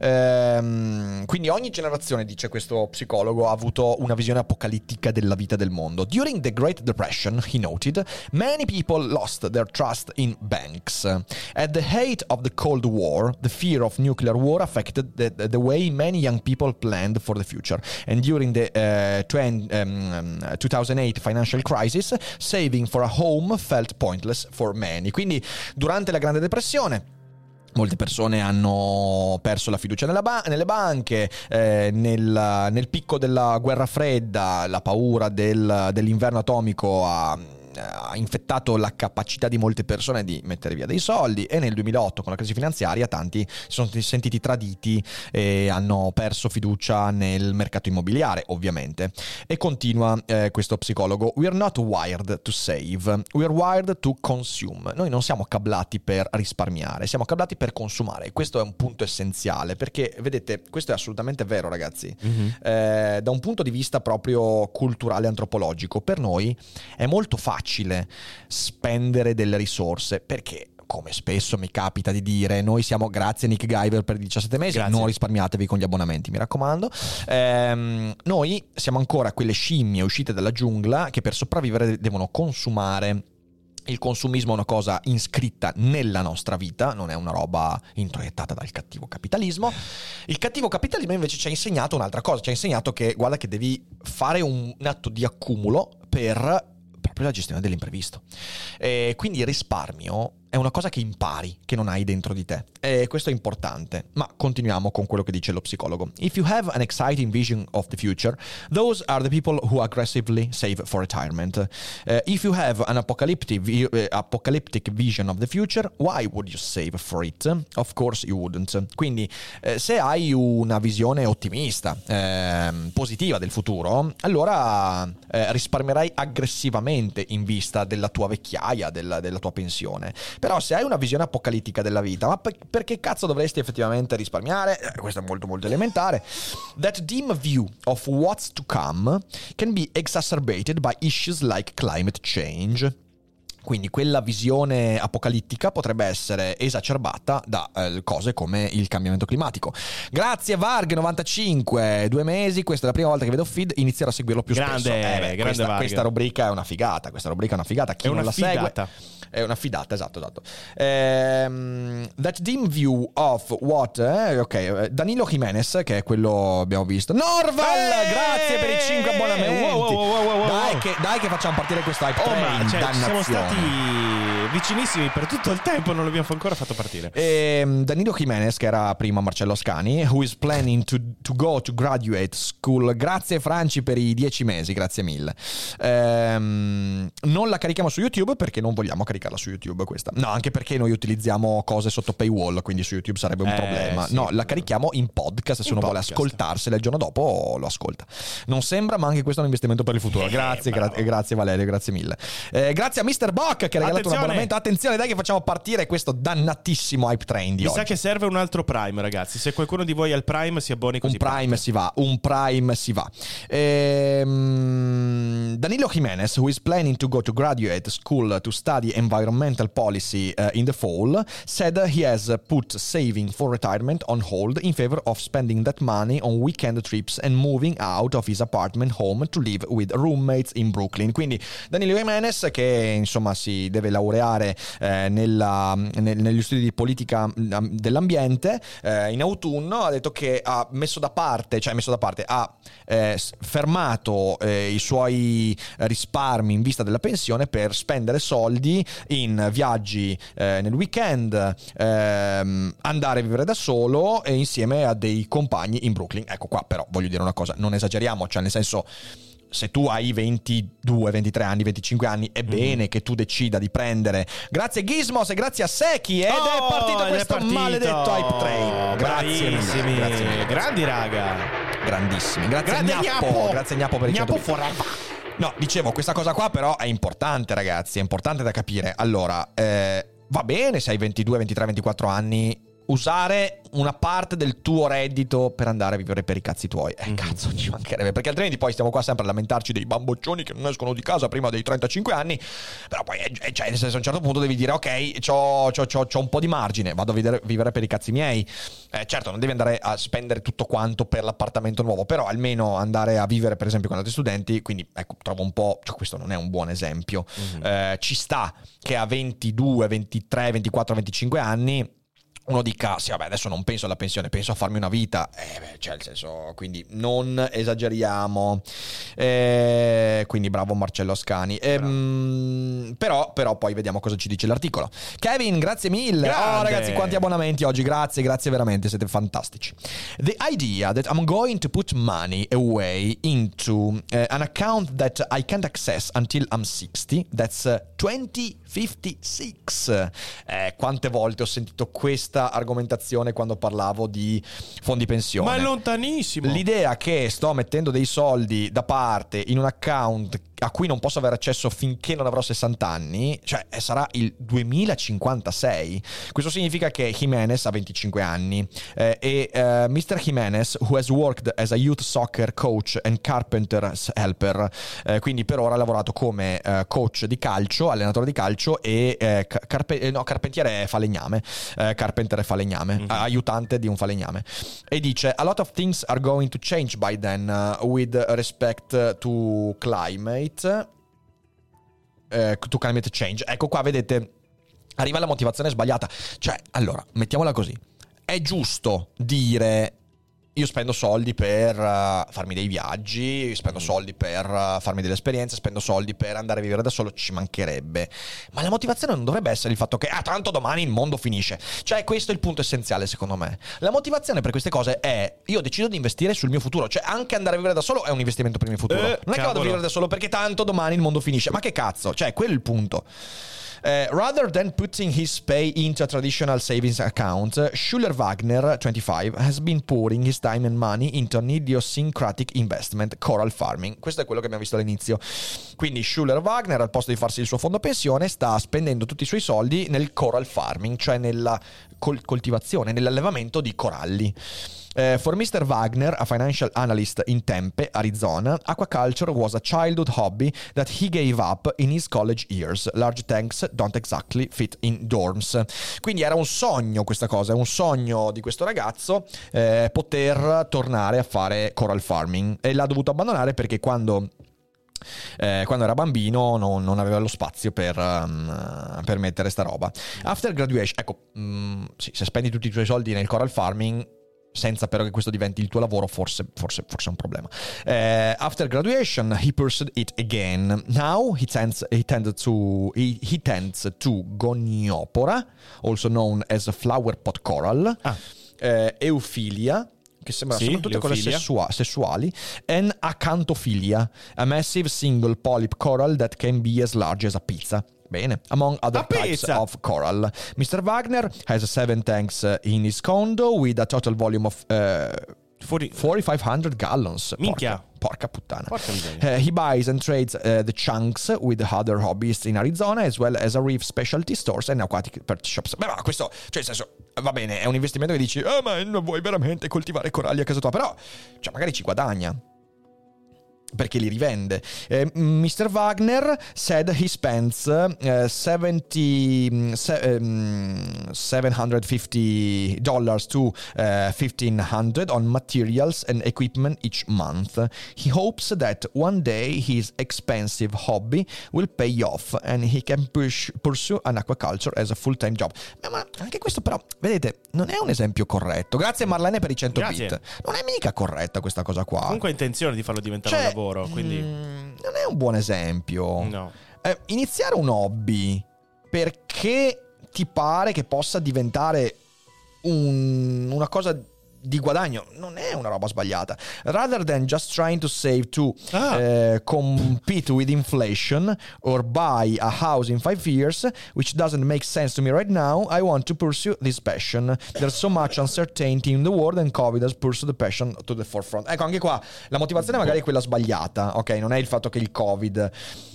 Ehm, quindi ogni generazione, dice questo psicologo, ha avuto una visione apocalittica della vita del mondo. During the Great Depression, he noted, many people lost their trust in banks. At the height of the Cold War, the fear of nuclear war affected the, the way many young people planned for the future. And during the uh, 20, um, 2008 financial crisis, saving for a home felt pointless for many. Quindi durante la Grande Depressione Molte persone hanno perso la fiducia ba- nelle banche, eh, nel, nel picco della guerra fredda, la paura del- dell'inverno atomico ha, ha infettato la capacità di molte persone di mettere via dei soldi e nel 2008 con la crisi finanziaria tanti si sono sentiti traditi e hanno perso fiducia nel mercato immobiliare ovviamente. E continua eh, questo psicologo, we are not wired to save, we are wired to consume. Noi non siamo cablati per risparmiare, siamo cablati per consumare. Questo è un punto essenziale perché, vedete, questo è assolutamente vero ragazzi. Mhm. Eh, da un punto di vista proprio culturale antropologico, per noi è molto facile spendere delle risorse perché come spesso mi capita di dire, noi siamo grazie Nick Guyver per 17 mesi, Grazie. non risparmiatevi con gli abbonamenti, mi raccomando. Ehm, noi siamo ancora quelle scimmie uscite dalla giungla che per sopravvivere devono consumare. Il consumismo è una cosa iscritta nella nostra vita, non è una roba introiettata dal cattivo capitalismo. Il cattivo capitalismo invece ci ha insegnato un'altra cosa, ci ha insegnato che guarda che devi fare un, un atto di accumulo per proprio la gestione dell'imprevisto. E quindi risparmio è una cosa che impari, che non hai dentro di te. E questo è importante. Ma continuiamo con quello che dice lo psicologo. If you have an exciting vision of the future, those are the people who aggressively save for retirement. Uh, if you have an apocalyptic, vi- eh, apocalyptic vision of the future, why would you save for it? Of course you wouldn't. Quindi, eh, se hai una visione ottimista, ehm, positiva del futuro, allora eh, risparmierai aggressivamente in vista della tua vecchiaia, della, della tua pensione. Però se hai una visione apocalittica della vita, ma per- perché cazzo dovresti effettivamente risparmiare? Eh, questo è molto molto elementare. That dim view of what's to come can be exacerbated by issues like climate change. Quindi quella visione apocalittica potrebbe essere esacerbata da eh, cose come il cambiamento climatico. Grazie Varg95, due mesi, questa è la prima volta che vedo feed, inizierò a seguirlo più Grande, spesso. Eh grande questa, Varg. questa rubrica è una figata, questa rubrica è una figata, chi È non la fidata. segue è una fidata, esatto, esatto. Ehm, that dim view of what? eh, ok, eh, Danilo Jimenez, che è quello abbiamo visto. Norval, Eh! grazie per i 5 abbonamenti. Wow, wow, wow, dai, che, dai che facciamo partire questo hype Oh, train, ma cioè, siamo dannazione. Stati vicinissimi per tutto il tempo, non l'abbiamo ancora fatto partire. Ehm, Danilo Jimenez, che era prima Marcello Ascani, who is planning to, to go to graduate school. Grazie Franci per i 10 mesi, grazie mille. Ehm, non la carichiamo su YouTube perché non vogliamo caricarla su YouTube questa. No, anche perché noi utilizziamo cose sotto paywall, quindi su YouTube sarebbe un Eh, problema. sì. no, la carichiamo in podcast, se In uno vuole ascoltarsela il giorno dopo lo ascolta. Non sembra, ma anche questo è un investimento per il futuro. Eh, Grazie, gra- bravo. grazie Valerio, grazie mille. Eh, grazie a Mr. Bock che ha regalato un Attenzione! abbonamento. Attenzione, dai che facciamo partire questo dannatissimo hype train di Mi oggi. sa che serve un altro Prime, ragazzi. Se qualcuno di voi ha il Prime, si abboni così. Un Prime parte. si va, un Prime si va. Ehm, Danilo Jimenez, who is planning to go to graduate school to study environmental policy uh, in the fall, said he has put saving for retirement on hold in favor of spending that money on weekend trips and moving out of his apartment home to live with roommates in Brooklyn. Quindi Danilo Jimenez che insomma si deve laureare eh, nella- nel- negli studi di politica mm, dell'ambiente eh, in autunno ha detto che ha messo da parte, cioè messo da parte, ha eh, fermato eh, i suoi risparmi in vista della pensione per spendere soldi in viaggi eh, nel weekend, ehm, andare a vivere da solo e insieme a dei compagni in Brooklyn. Ecco qua però voglio dire una cosa, non esageriamo, cioè nel senso se tu hai 22, 23 anni, 25 anni, è bene che tu decida di prendere. Grazie Gizmos e grazie a Secchi ed è Oh, partito ed è questo partito. maledetto hype train. Grazie grazie mille. Grandi, raga. Grandissimi. Grazie Grande Gnappo. Gnappo. Grazie Gnappo per il Gnappo 100 forever. No, dicevo, questa cosa qua però è importante, ragazzi, è importante da capire. Allora, eh, va bene se hai 22, 23, 24 anni usare una parte del tuo reddito per andare a vivere per i cazzi tuoi. Eh, Mhm. cazzo, ci mancherebbe, perché altrimenti poi stiamo qua sempre a lamentarci dei bamboccioni che non escono di casa prima dei 35 anni, però poi, eh, cioè, nel senso, a un certo punto devi dire, ok, c'ho, c'ho- c'ho- c'ho un po' di margine, vado a vivere, vivere per i cazzi miei. Eh, certo, non devi andare a spendere tutto quanto per l'appartamento nuovo, però almeno andare a vivere, per esempio, con altri studenti, quindi ecco, trovo un po', cioè, questo non è un buon esempio. Mhm. Eh, ci sta che a 22, 23, 24, 25 anni uno dica, sì, vabbè, adesso non penso alla pensione, penso a farmi una vita. Eh, beh, cioè, nel senso, quindi non esageriamo. Eh, quindi bravo Marcello Ascani. Ehm, però, però poi vediamo cosa ci dice l'articolo. Kevin, grazie mille. Oh, Grande. ragazzi, quanti abbonamenti oggi. Grazie, grazie veramente, siete fantastici. The idea that I'm going to put money away into eh, an account that I can't access until I'm 60, that's uh, 2056. Eh, quante volte ho sentito questa argomentazione quando parlavo di fondi pensione? Ma è lontanissimo. L'idea che sto mettendo dei soldi da parte in un account a cui non posso avere accesso finché non avrò 60 anni, cioè eh, sarà il 2056. Questo significa che Jimenez ha 25 anni eh, e eh, Mr. Jimenez, who has worked as a youth soccer coach and carpenter's helper, eh, quindi per ora ha lavorato come eh, coach di calcio, allenatore di calcio e eh, ca- carpe- no, carpentiere falegname, carpenter falegname, Mhm. aiutante di un falegname. E dice: A lot of things are going to change by then uh, with respect to climate. Eh, to climate change. Ecco qua, vedete, arriva la motivazione sbagliata. Cioè, allora, mettiamola così. È giusto dire io spendo soldi per eh, farmi dei viaggi, spendo soldi per eh, farmi delle esperienze, spendo soldi per andare a vivere da solo, ci mancherebbe. Ma la motivazione non dovrebbe essere il fatto che, ah, tanto domani il mondo finisce. Cioè, questo è il punto essenziale, secondo me. La motivazione per queste cose è, io decido di investire sul mio futuro. Cioè, anche andare a vivere da solo è un investimento per il mio futuro. Eh, non è che vado a cavolo. vivere da solo perché tanto domani il mondo finisce. Ma che cazzo? Cioè, quello è il punto. Eh, rather than putting his pay into a traditional savings account, Schuller Wagner, 25, has been pouring his time and money into an idiosyncratic investment, coral farming. Questo è quello che abbiamo visto all'inizio. Quindi Schuller Wagner, al posto di farsi il suo fondo pensione, sta spendendo tutti i suoi soldi nel coral farming, cioè nella col- coltivazione, nell'allevamento di coralli. Eh, for Mr. Wagner, a financial analyst in Tempe, Arizona, aquaculture was a childhood hobby that he gave up in his college years. Large tanks don't exactly fit in dorms. Quindi era un sogno questa cosa, è un sogno di questo ragazzo eh, poter tornare a fare coral farming e l'ha dovuto abbandonare perché quando eh, quando era bambino non, non aveva lo spazio per, um, per mettere sta roba. After graduation, ecco, mm, sì, se spendi tutti i tuoi soldi nel coral farming, senza però che questo diventi il tuo lavoro, forse, forse, forse è un problema. Eh, after graduation, he pursued it again. Now he tends, he tends to he, he tends to goniopora, also known as flower pot coral, Ah. eh, eufilia, che sembra Sì, sembrano tutte cose l'eufilia. sessua- sessuali, and acantophilia, a massive single polyp coral that can be as large as a pizza. Bene, among other A types of coral. Mr. Wagner has seven tanks uh, in his condo with a total volume of uh, Fuori... 4500 gallons. Minchia. Porca, porca puttana. Porca. Uh, he buys and trades uh, the chunks with other hobbyists in Arizona as well as a reef specialty stores and aquatic pet shops. Beh, ma questo, cioè, nel senso, va bene, è un investimento che dici, eh, ma non vuoi veramente coltivare coralli a casa tua, però, cioè, magari ci guadagna perché li rivende. Eh, Mr. Wagner said he spends uh, 70 se, um, 750 dollars to uh, 1500 on materials and equipment each month. He hopes that one day his expensive hobby will pay off and he can push, pursue an aquaculture as a full-time job. Ma, ma anche questo però, vedete, non è un esempio corretto. Grazie Marlene per i 100 Grazie. bit. Non è mica corretta questa cosa qua. Comunque ha intenzione di farlo diventare Cioè, un lavoro, quindi... mm, non è un buon esempio. No. Eh, iniziare un hobby perché ti pare che possa diventare un- una cosa di guadagno non è una roba sbagliata. Rather than just trying to save to Ah. eh, compete with inflation or buy a house in five years, which doesn't make sense to me right now, I want to pursue this passion. There's so much uncertainty in the world and COVID has pursued the passion to the forefront. Ecco, anche qua la motivazione magari è quella sbagliata, ok? Non è il fatto che il Covid.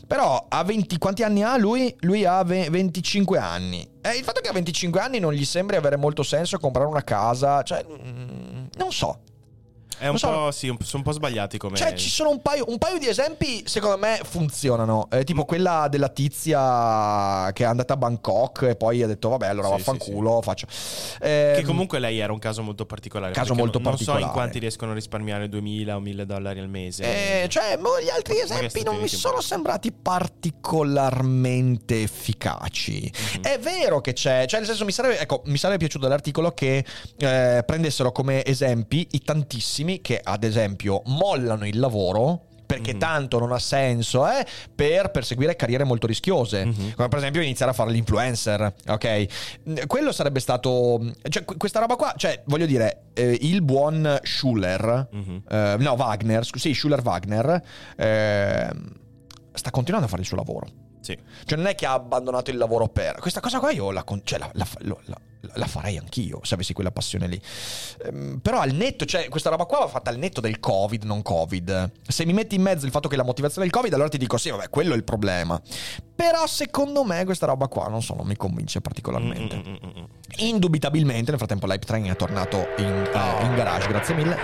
Però a 20, quanti anni ha lui? Lui ha ve- 25 anni. E il fatto che a 25 anni non gli sembri avere molto senso comprare una casa, cioè, mm, non so. È un so. po', sì, un- sono un po' sbagliati come... Cioè, ci sono un paio, un paio di esempi, secondo me, funzionano. Eh, tipo quella della tizia che è andata a Bangkok e poi ha detto, vabbè, allora Sì, vaffanculo, faccio. Eh, Che comunque lei era un caso molto particolare. Caso molto non, non so in particolare. quanti riescono a risparmiare 2000 o 1000 dollari al mese. Eh, cioè, mo gli altri esempi non mi sono sembrati particolarmente efficaci. Mhm. È vero che c'è, cioè, nel senso, mi sarebbe, ecco, mi sarebbe piaciuto l'articolo che eh, prendessero come esempi i tantissimi che, ad esempio, mollano il lavoro. Perché Mhm. tanto non ha senso, eh, per perseguire carriere molto rischiose. Mhm. Come per esempio iniziare a fare l'influencer, ok? Quello sarebbe stato. Cioè, que- questa roba qua, cioè, voglio dire, eh, il buon Schuller, Mhm. eh, no, Wagner, scu- sì, Schuller Wagner, eh, sta continuando a fare il suo lavoro. Sì. Cioè, non è che ha abbandonato il lavoro per. Questa cosa qua io la, con- cioè, la, la- la- farei anch'io se avessi quella passione lì. Ehm, però al netto, cioè, questa roba qua va fatta al netto del Covid, non Covid. Se mi metti in mezzo il fatto che la motivazione è il Covid, allora ti dico sì, vabbè, quello è il problema. Però secondo me questa roba qua, non so, non mi convince particolarmente. Mm, mm, mm. Indubitabilmente, nel frattempo l'hype train è tornato in, eh, in garage, grazie mille.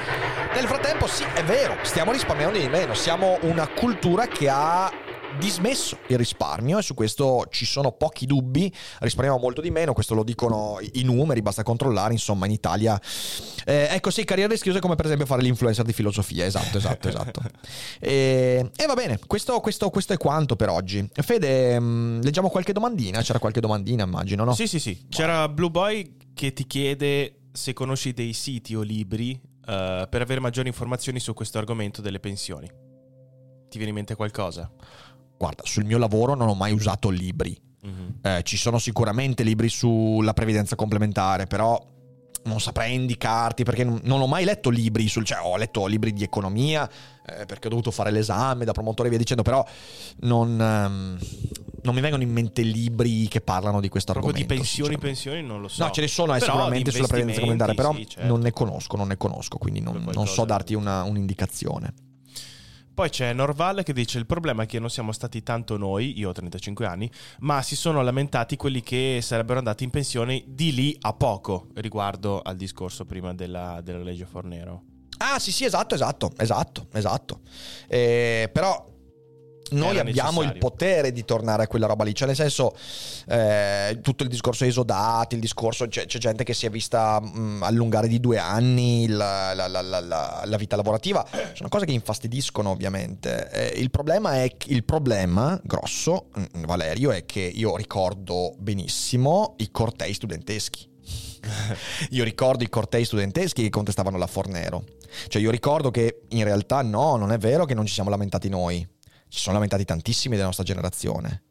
Nel frattempo, sì, è vero, stiamo risparmiando di meno. Siamo una cultura che ha dismesso il risparmio e su questo ci sono pochi dubbi. Risparmiamo molto di meno, questo lo dicono i numeri, basta controllare. Insomma, in Italia, eh, ecco sì, carriere rischiose come per esempio fare l'influencer di filosofia. Esatto, esatto, esatto. E, e va bene, questo, questo- questo è quanto per oggi. Fede, mh, leggiamo qualche domandina? C'era qualche domandina, immagino, no? Sì, sì, sì. C'era Blue Boy che ti chiede se conosci dei siti o libri eh, per avere maggiori informazioni su questo argomento delle pensioni. Ti viene in mente qualcosa? Guarda, sul mio lavoro non ho mai usato libri. Mhm. Eh, ci sono sicuramente libri sulla previdenza complementare, però non saprei indicarti perché non, non ho mai letto libri sul, cioè ho letto libri di economia eh, perché ho dovuto fare l'esame da promotore e via dicendo, però non, ehm, non mi vengono in mente libri che parlano di questo Proprio di argomento. pensioni, sinceramente. pensioni non lo so. No, ce ne sono eh, sicuramente di sulla previdenza complementare, però sì, certo. non ne conosco, non ne conosco, quindi non, non so darti una- un'indicazione. Poi c'è Norval che dice il problema è che non siamo stati tanto noi, io ho 35 anni, ma si sono lamentati quelli che sarebbero andati in pensione di lì a poco riguardo al discorso prima della, della legge Fornero. Ah, sì, sì, esatto, esatto, esatto, esatto. Eh, però noi Era abbiamo necessario. il potere di tornare a quella roba lì. Cioè, nel senso, eh, tutto il discorso esodati, il discorso, c'è, c'è gente che si è vista mh, allungare di due anni la, la- la- la- vita lavorativa. Sono cose che infastidiscono, ovviamente. Eh, il problema è il problema grosso, mh, Valerio, è che io ricordo benissimo i cortei studenteschi. Io ricordo i cortei studenteschi che contestavano la Fornero. Cioè, io ricordo che in realtà no, non è vero che non ci siamo lamentati noi. Ci sono lamentati tantissimi della nostra generazione.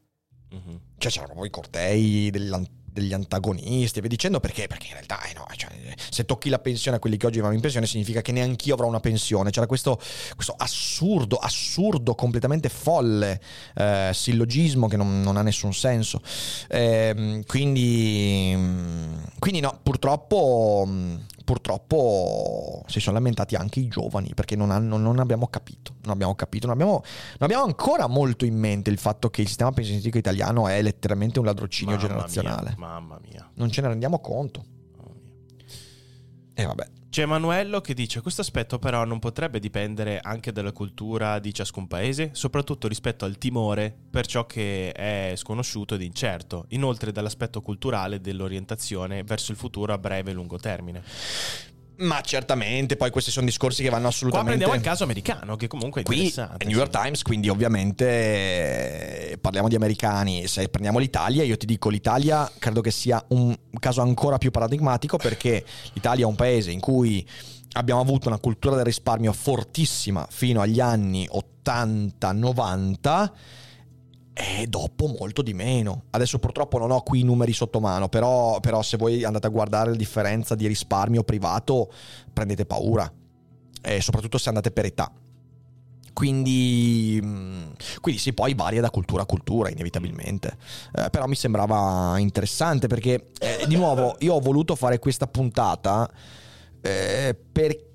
Mhm. Cioè, c'erano poi i cortei degli, an- degli antagonisti e via dicendo perché? Perché in realtà, eh no, cioè, se tocchi la pensione a quelli che oggi vanno in pensione, significa che neanch'io avrò una pensione. C'era questo, questo assurdo, assurdo, completamente folle eh, sillogismo che non, non ha nessun senso. Ehm, quindi, quindi no, purtroppo, purtroppo si sono lamentati anche i giovani perché non, hanno, non abbiamo capito, non abbiamo capito, non abbiamo, non abbiamo, ancora molto in mente il fatto che il sistema pensionistico italiano è letteralmente un ladrocinio Mamma generazionale. Mia, mamma mia. Non ce ne rendiamo conto. E vabbè. C'è Emanuello che dice questo aspetto però non potrebbe dipendere anche dalla cultura di ciascun paese, soprattutto rispetto al timore per ciò che è sconosciuto ed incerto, inoltre dall'aspetto culturale dell'orientazione verso il futuro a breve e lungo termine. Ma certamente, poi questi sono discorsi che vanno Qua assolutamente... prendiamo il caso americano che comunque è Qui interessante. è New York sì. Times, quindi ovviamente eh, parliamo di americani. Se prendiamo l'Italia, io ti dico l'Italia credo che sia un caso ancora più paradigmatico perché l'Italia è un paese in cui abbiamo avuto una cultura del risparmio fortissima fino agli anni 80-90 e dopo molto di meno. Adesso purtroppo non ho qui i numeri sotto mano, però, però se voi andate a guardare la differenza di risparmio privato prendete paura, e soprattutto se andate per età. Quindi, mm, quindi sì, poi varia da cultura a cultura, inevitabilmente. Eh, però mi sembrava interessante perché, eh, di nuovo, io ho voluto fare questa puntata eh, perché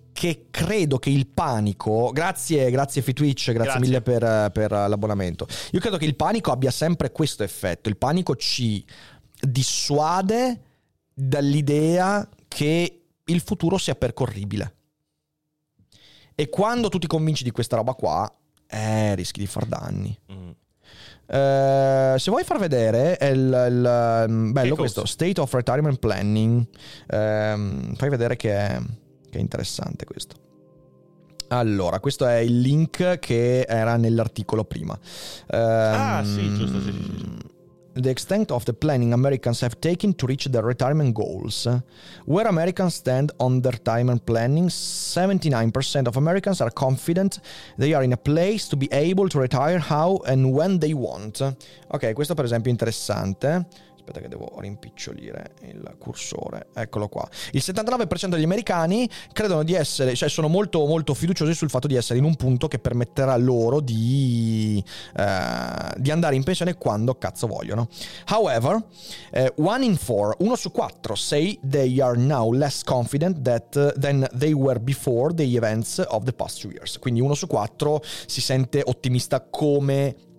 credo che il panico. Grazie, grazie Fitwitch, grazie, Grazie. mille per, per l'abbonamento. Io credo che il panico abbia sempre questo effetto. Il panico ci dissuade dall'idea che il futuro sia percorribile. E quando tu ti convinci di questa roba qua, eh, rischi di far danni. Mm. Eh, se vuoi far vedere è il, il, mm, bello Che questo? State of Retirement Planning. Ehm, fai vedere che è, che è interessante questo. Allora, questo è il link che era nell'articolo prima. Ah, Ehm, sì, giusto, sì, sì, sì. The extent of the planning Americans have taken to reach their retirement goals. Where Americans stand on their retirement planning, 79% of Americans are confident they are in a place to be able to retire how and when they want. Ok, questo per esempio è interessante. Aspetta che devo rimpicciolire il cursore. Eccolo qua. Il 79% degli americani credono di essere, cioè sono molto, molto fiduciosi sul fatto di essere in un punto che permetterà loro di, eh, di andare in pensione quando cazzo vogliono. However, eh, one in four, uno su quattro, say they are now less confident that, than they were before the events of the past two years. Quindi uno su quattro si sente ottimista come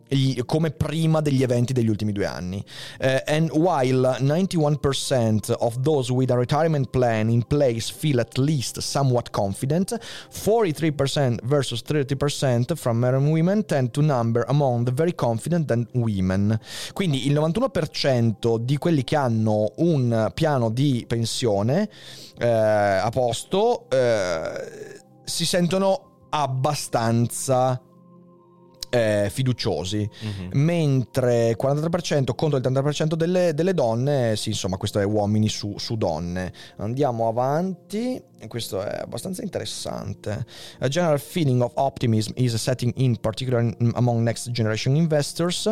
come prima degli eventi degli ultimi due anni. Eh, and while 91% of those with a retirement plan in place feel at least somewhat confident, 43% versus 30% from men and women tend to number among the very confident than women. Quindi il 91% di quelli che hanno un piano di pensione eh, a posto eh, si sentono abbastanza eh, fiduciosi, Mhm. mentre 43% contro il 30% delle, delle donne, sì, insomma, questo è uomini su, su donne. Andiamo avanti, e questo è abbastanza interessante. A general feeling of optimism is setting in particular among next generation investors.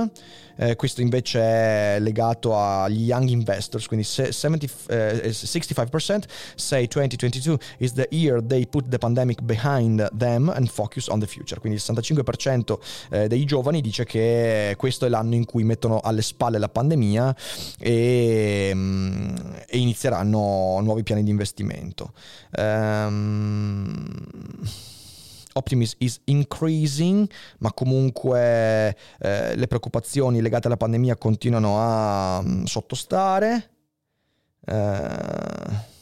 Eh, questo invece è legato agli young investors, quindi se- 70, eh, 65% say 2022 is the year they put the pandemic behind them and focus on the future. Quindi il 65% eh, dei giovani dice che questo è l'anno in cui mettono alle spalle la pandemia e, mm, e inizieranno nuovi piani di investimento. Ehm, Optimism is increasing, ma comunque eh, le preoccupazioni legate alla pandemia continuano a mm, sottostare. Eh,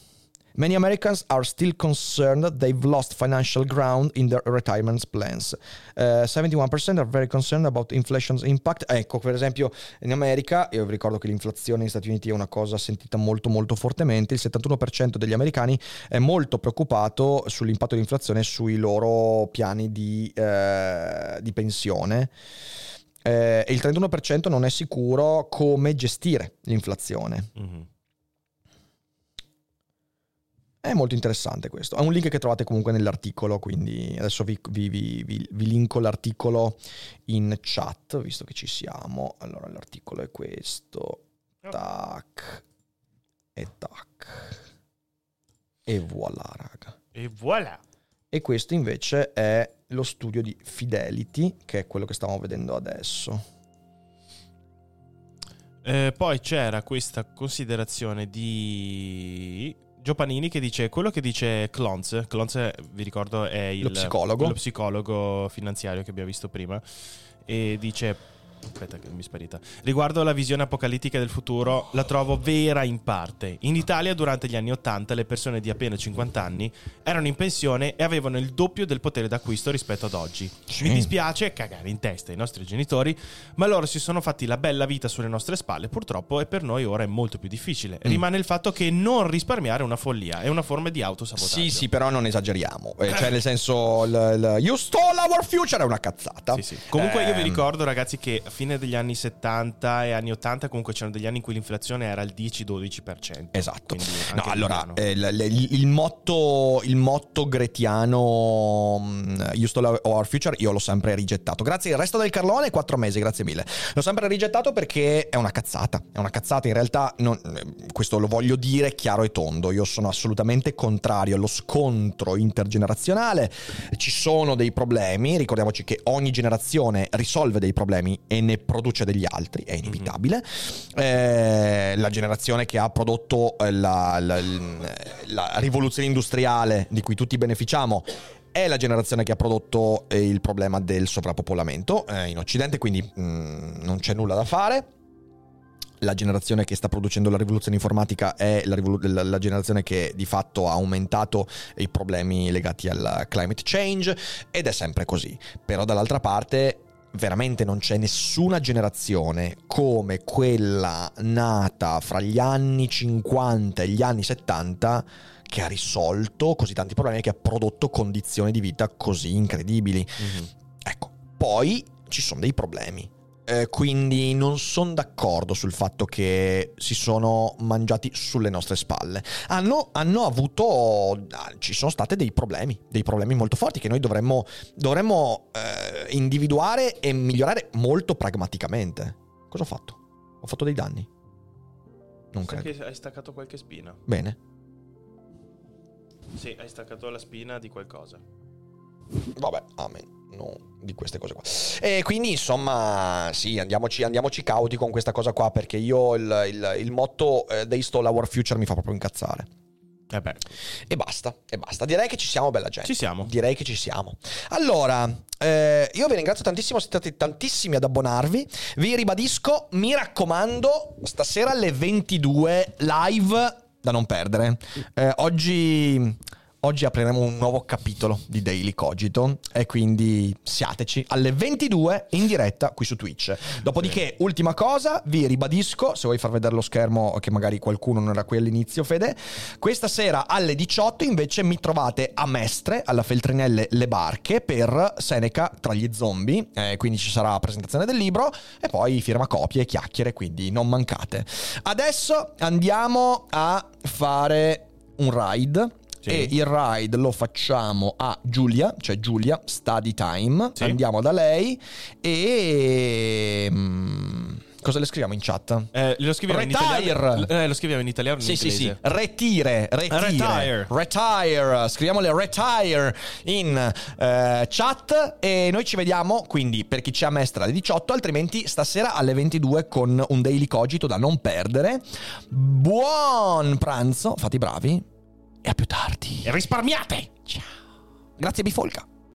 Many Americans are still concerned that they've lost financial ground in their retirement plans. Eh, 71% are very concerned about inflation's impact. Ecco, per esempio, in America, io vi ricordo che l'inflazione negli Stati Uniti è una cosa sentita molto molto fortemente, il 71% degli americani è molto preoccupato sull'impatto dell'inflazione sui loro piani di, eh, di pensione. Eh, e il 31% non è sicuro come gestire l'inflazione. Mhm. È molto interessante questo. È un link che trovate comunque nell'articolo, quindi adesso vi, vi- vi- vi- linko l'articolo in chat, visto che ci siamo. Allora, l'articolo è questo. Tac. E tac. E voilà, raga. E voilà. E questo invece è lo studio di Fidelity, che è quello che stiamo vedendo adesso. Eh, poi c'era questa considerazione di Gio Panini che dice quello che dice Clonz. Clonz, vi ricordo, è il Lo psicologo. lo psicologo finanziario che abbiamo visto prima. E dice. Aspetta, che mi è sparita. Riguardo alla visione apocalittica del futuro, la trovo vera in parte. In Italia, durante gli anni 80, le persone di appena 50 anni erano in pensione e avevano il doppio del potere d'acquisto rispetto ad oggi. Sì. Mi dispiace cagare in testa ai nostri genitori, ma loro si sono fatti la bella vita sulle nostre spalle, purtroppo, e per noi ora è molto più difficile. Mm. Rimane il fatto che non risparmiare è una follia, è una forma di autosabotaggio. Sì, sì, però non esageriamo. Eh, cioè, nel senso, il, il You stole our future è una cazzata. Sì, sì. Comunque io vi ricordo ragazzi che fine degli anni 70 e anni 80 comunque c'erano degli anni in cui l'inflazione era al 10-12%. Esatto. No, allora, eh, il, il- il motto, il motto gretiano mm, You stole our future io l'ho sempre rigettato. Grazie il resto del Carlone, quattro mesi, grazie mille. L'ho sempre rigettato perché è una cazzata. È una cazzata, in realtà non- eh, questo lo voglio dire chiaro e tondo. Io sono assolutamente contrario allo scontro intergenerazionale. Ci sono dei problemi, ricordiamoci che ogni generazione risolve dei problemi e ne produce degli altri, è inevitabile. Eh, la generazione che ha prodotto eh, la, la- la rivoluzione industriale di cui tutti beneficiamo è la generazione che ha prodotto eh, il problema del sovrappopolamento eh, in Occidente, quindi mm, non c'è nulla da fare. La generazione che sta producendo la rivoluzione informatica è la, rivolu- la- la generazione che di fatto ha aumentato i problemi legati al climate change ed è sempre così. Però dall'altra parte veramente non c'è nessuna generazione come quella nata fra gli anni 50 e gli anni 70 che ha risolto così tanti problemi che ha prodotto condizioni di vita così incredibili. Mhm. Ecco, poi ci sono dei problemi. Eh, quindi non sono d'accordo sul fatto che si sono mangiati sulle nostre spalle. Hanno, hanno avuto. ah, Ci sono stati dei problemi, dei problemi molto forti che noi dovremmo, dovremmo eh, individuare e migliorare molto pragmaticamente. Cosa ho fatto? Ho fatto dei danni. Non credo. che hai staccato qualche spina. Bene. Sì, hai staccato la spina di qualcosa. Vabbè, amen. No, di queste cose qua. E quindi, insomma, sì, andiamoci, andiamoci cauti con questa cosa qua, perché io il, il- il motto eh, They Stole Our Future mi fa proprio incazzare. Eh E basta, e basta. Direi che ci siamo, bella gente. ci siamo. Direi che ci siamo. Allora, eh, io vi ringrazio tantissimo, siete stati tantissimi ad abbonarvi. Vi ribadisco, mi raccomando, stasera alle 22 live da non perdere. Eh, oggi, oggi apriremo un nuovo capitolo di Daily Cogito e quindi siateci alle 22 in diretta qui su Twitch. Dopodiché, ultima cosa, vi ribadisco, se vuoi far vedere lo schermo che magari qualcuno non era qui all'inizio, Fede, questa sera alle 18 invece mi trovate a Mestre, alla Feltrinelle Le Barche, per Seneca tra gli zombie, Eh, quindi ci sarà la presentazione del libro e poi firma copie e chiacchiere, quindi non mancate. Adesso andiamo a fare un ride. Sì. E il ride lo facciamo a Giulia, cioè Giulia Study Time. Sì. Andiamo da lei e. mm, cosa le scriviamo in chat? Eh, lo scriviamo in Retire. italiano. Eh, lo scriviamo in italiano o in Sì, sì, sì. Retire, retire. Retire. Retire. Scriviamole retire in eh, chat e noi ci vediamo quindi per chi c'è a Mestra alle 18, altrimenti stasera alle 22 con un daily cogito da non perdere. Buon pranzo, fate i bravi e a più tardi. E risparmiate! Ciao. Grazie Bifolca.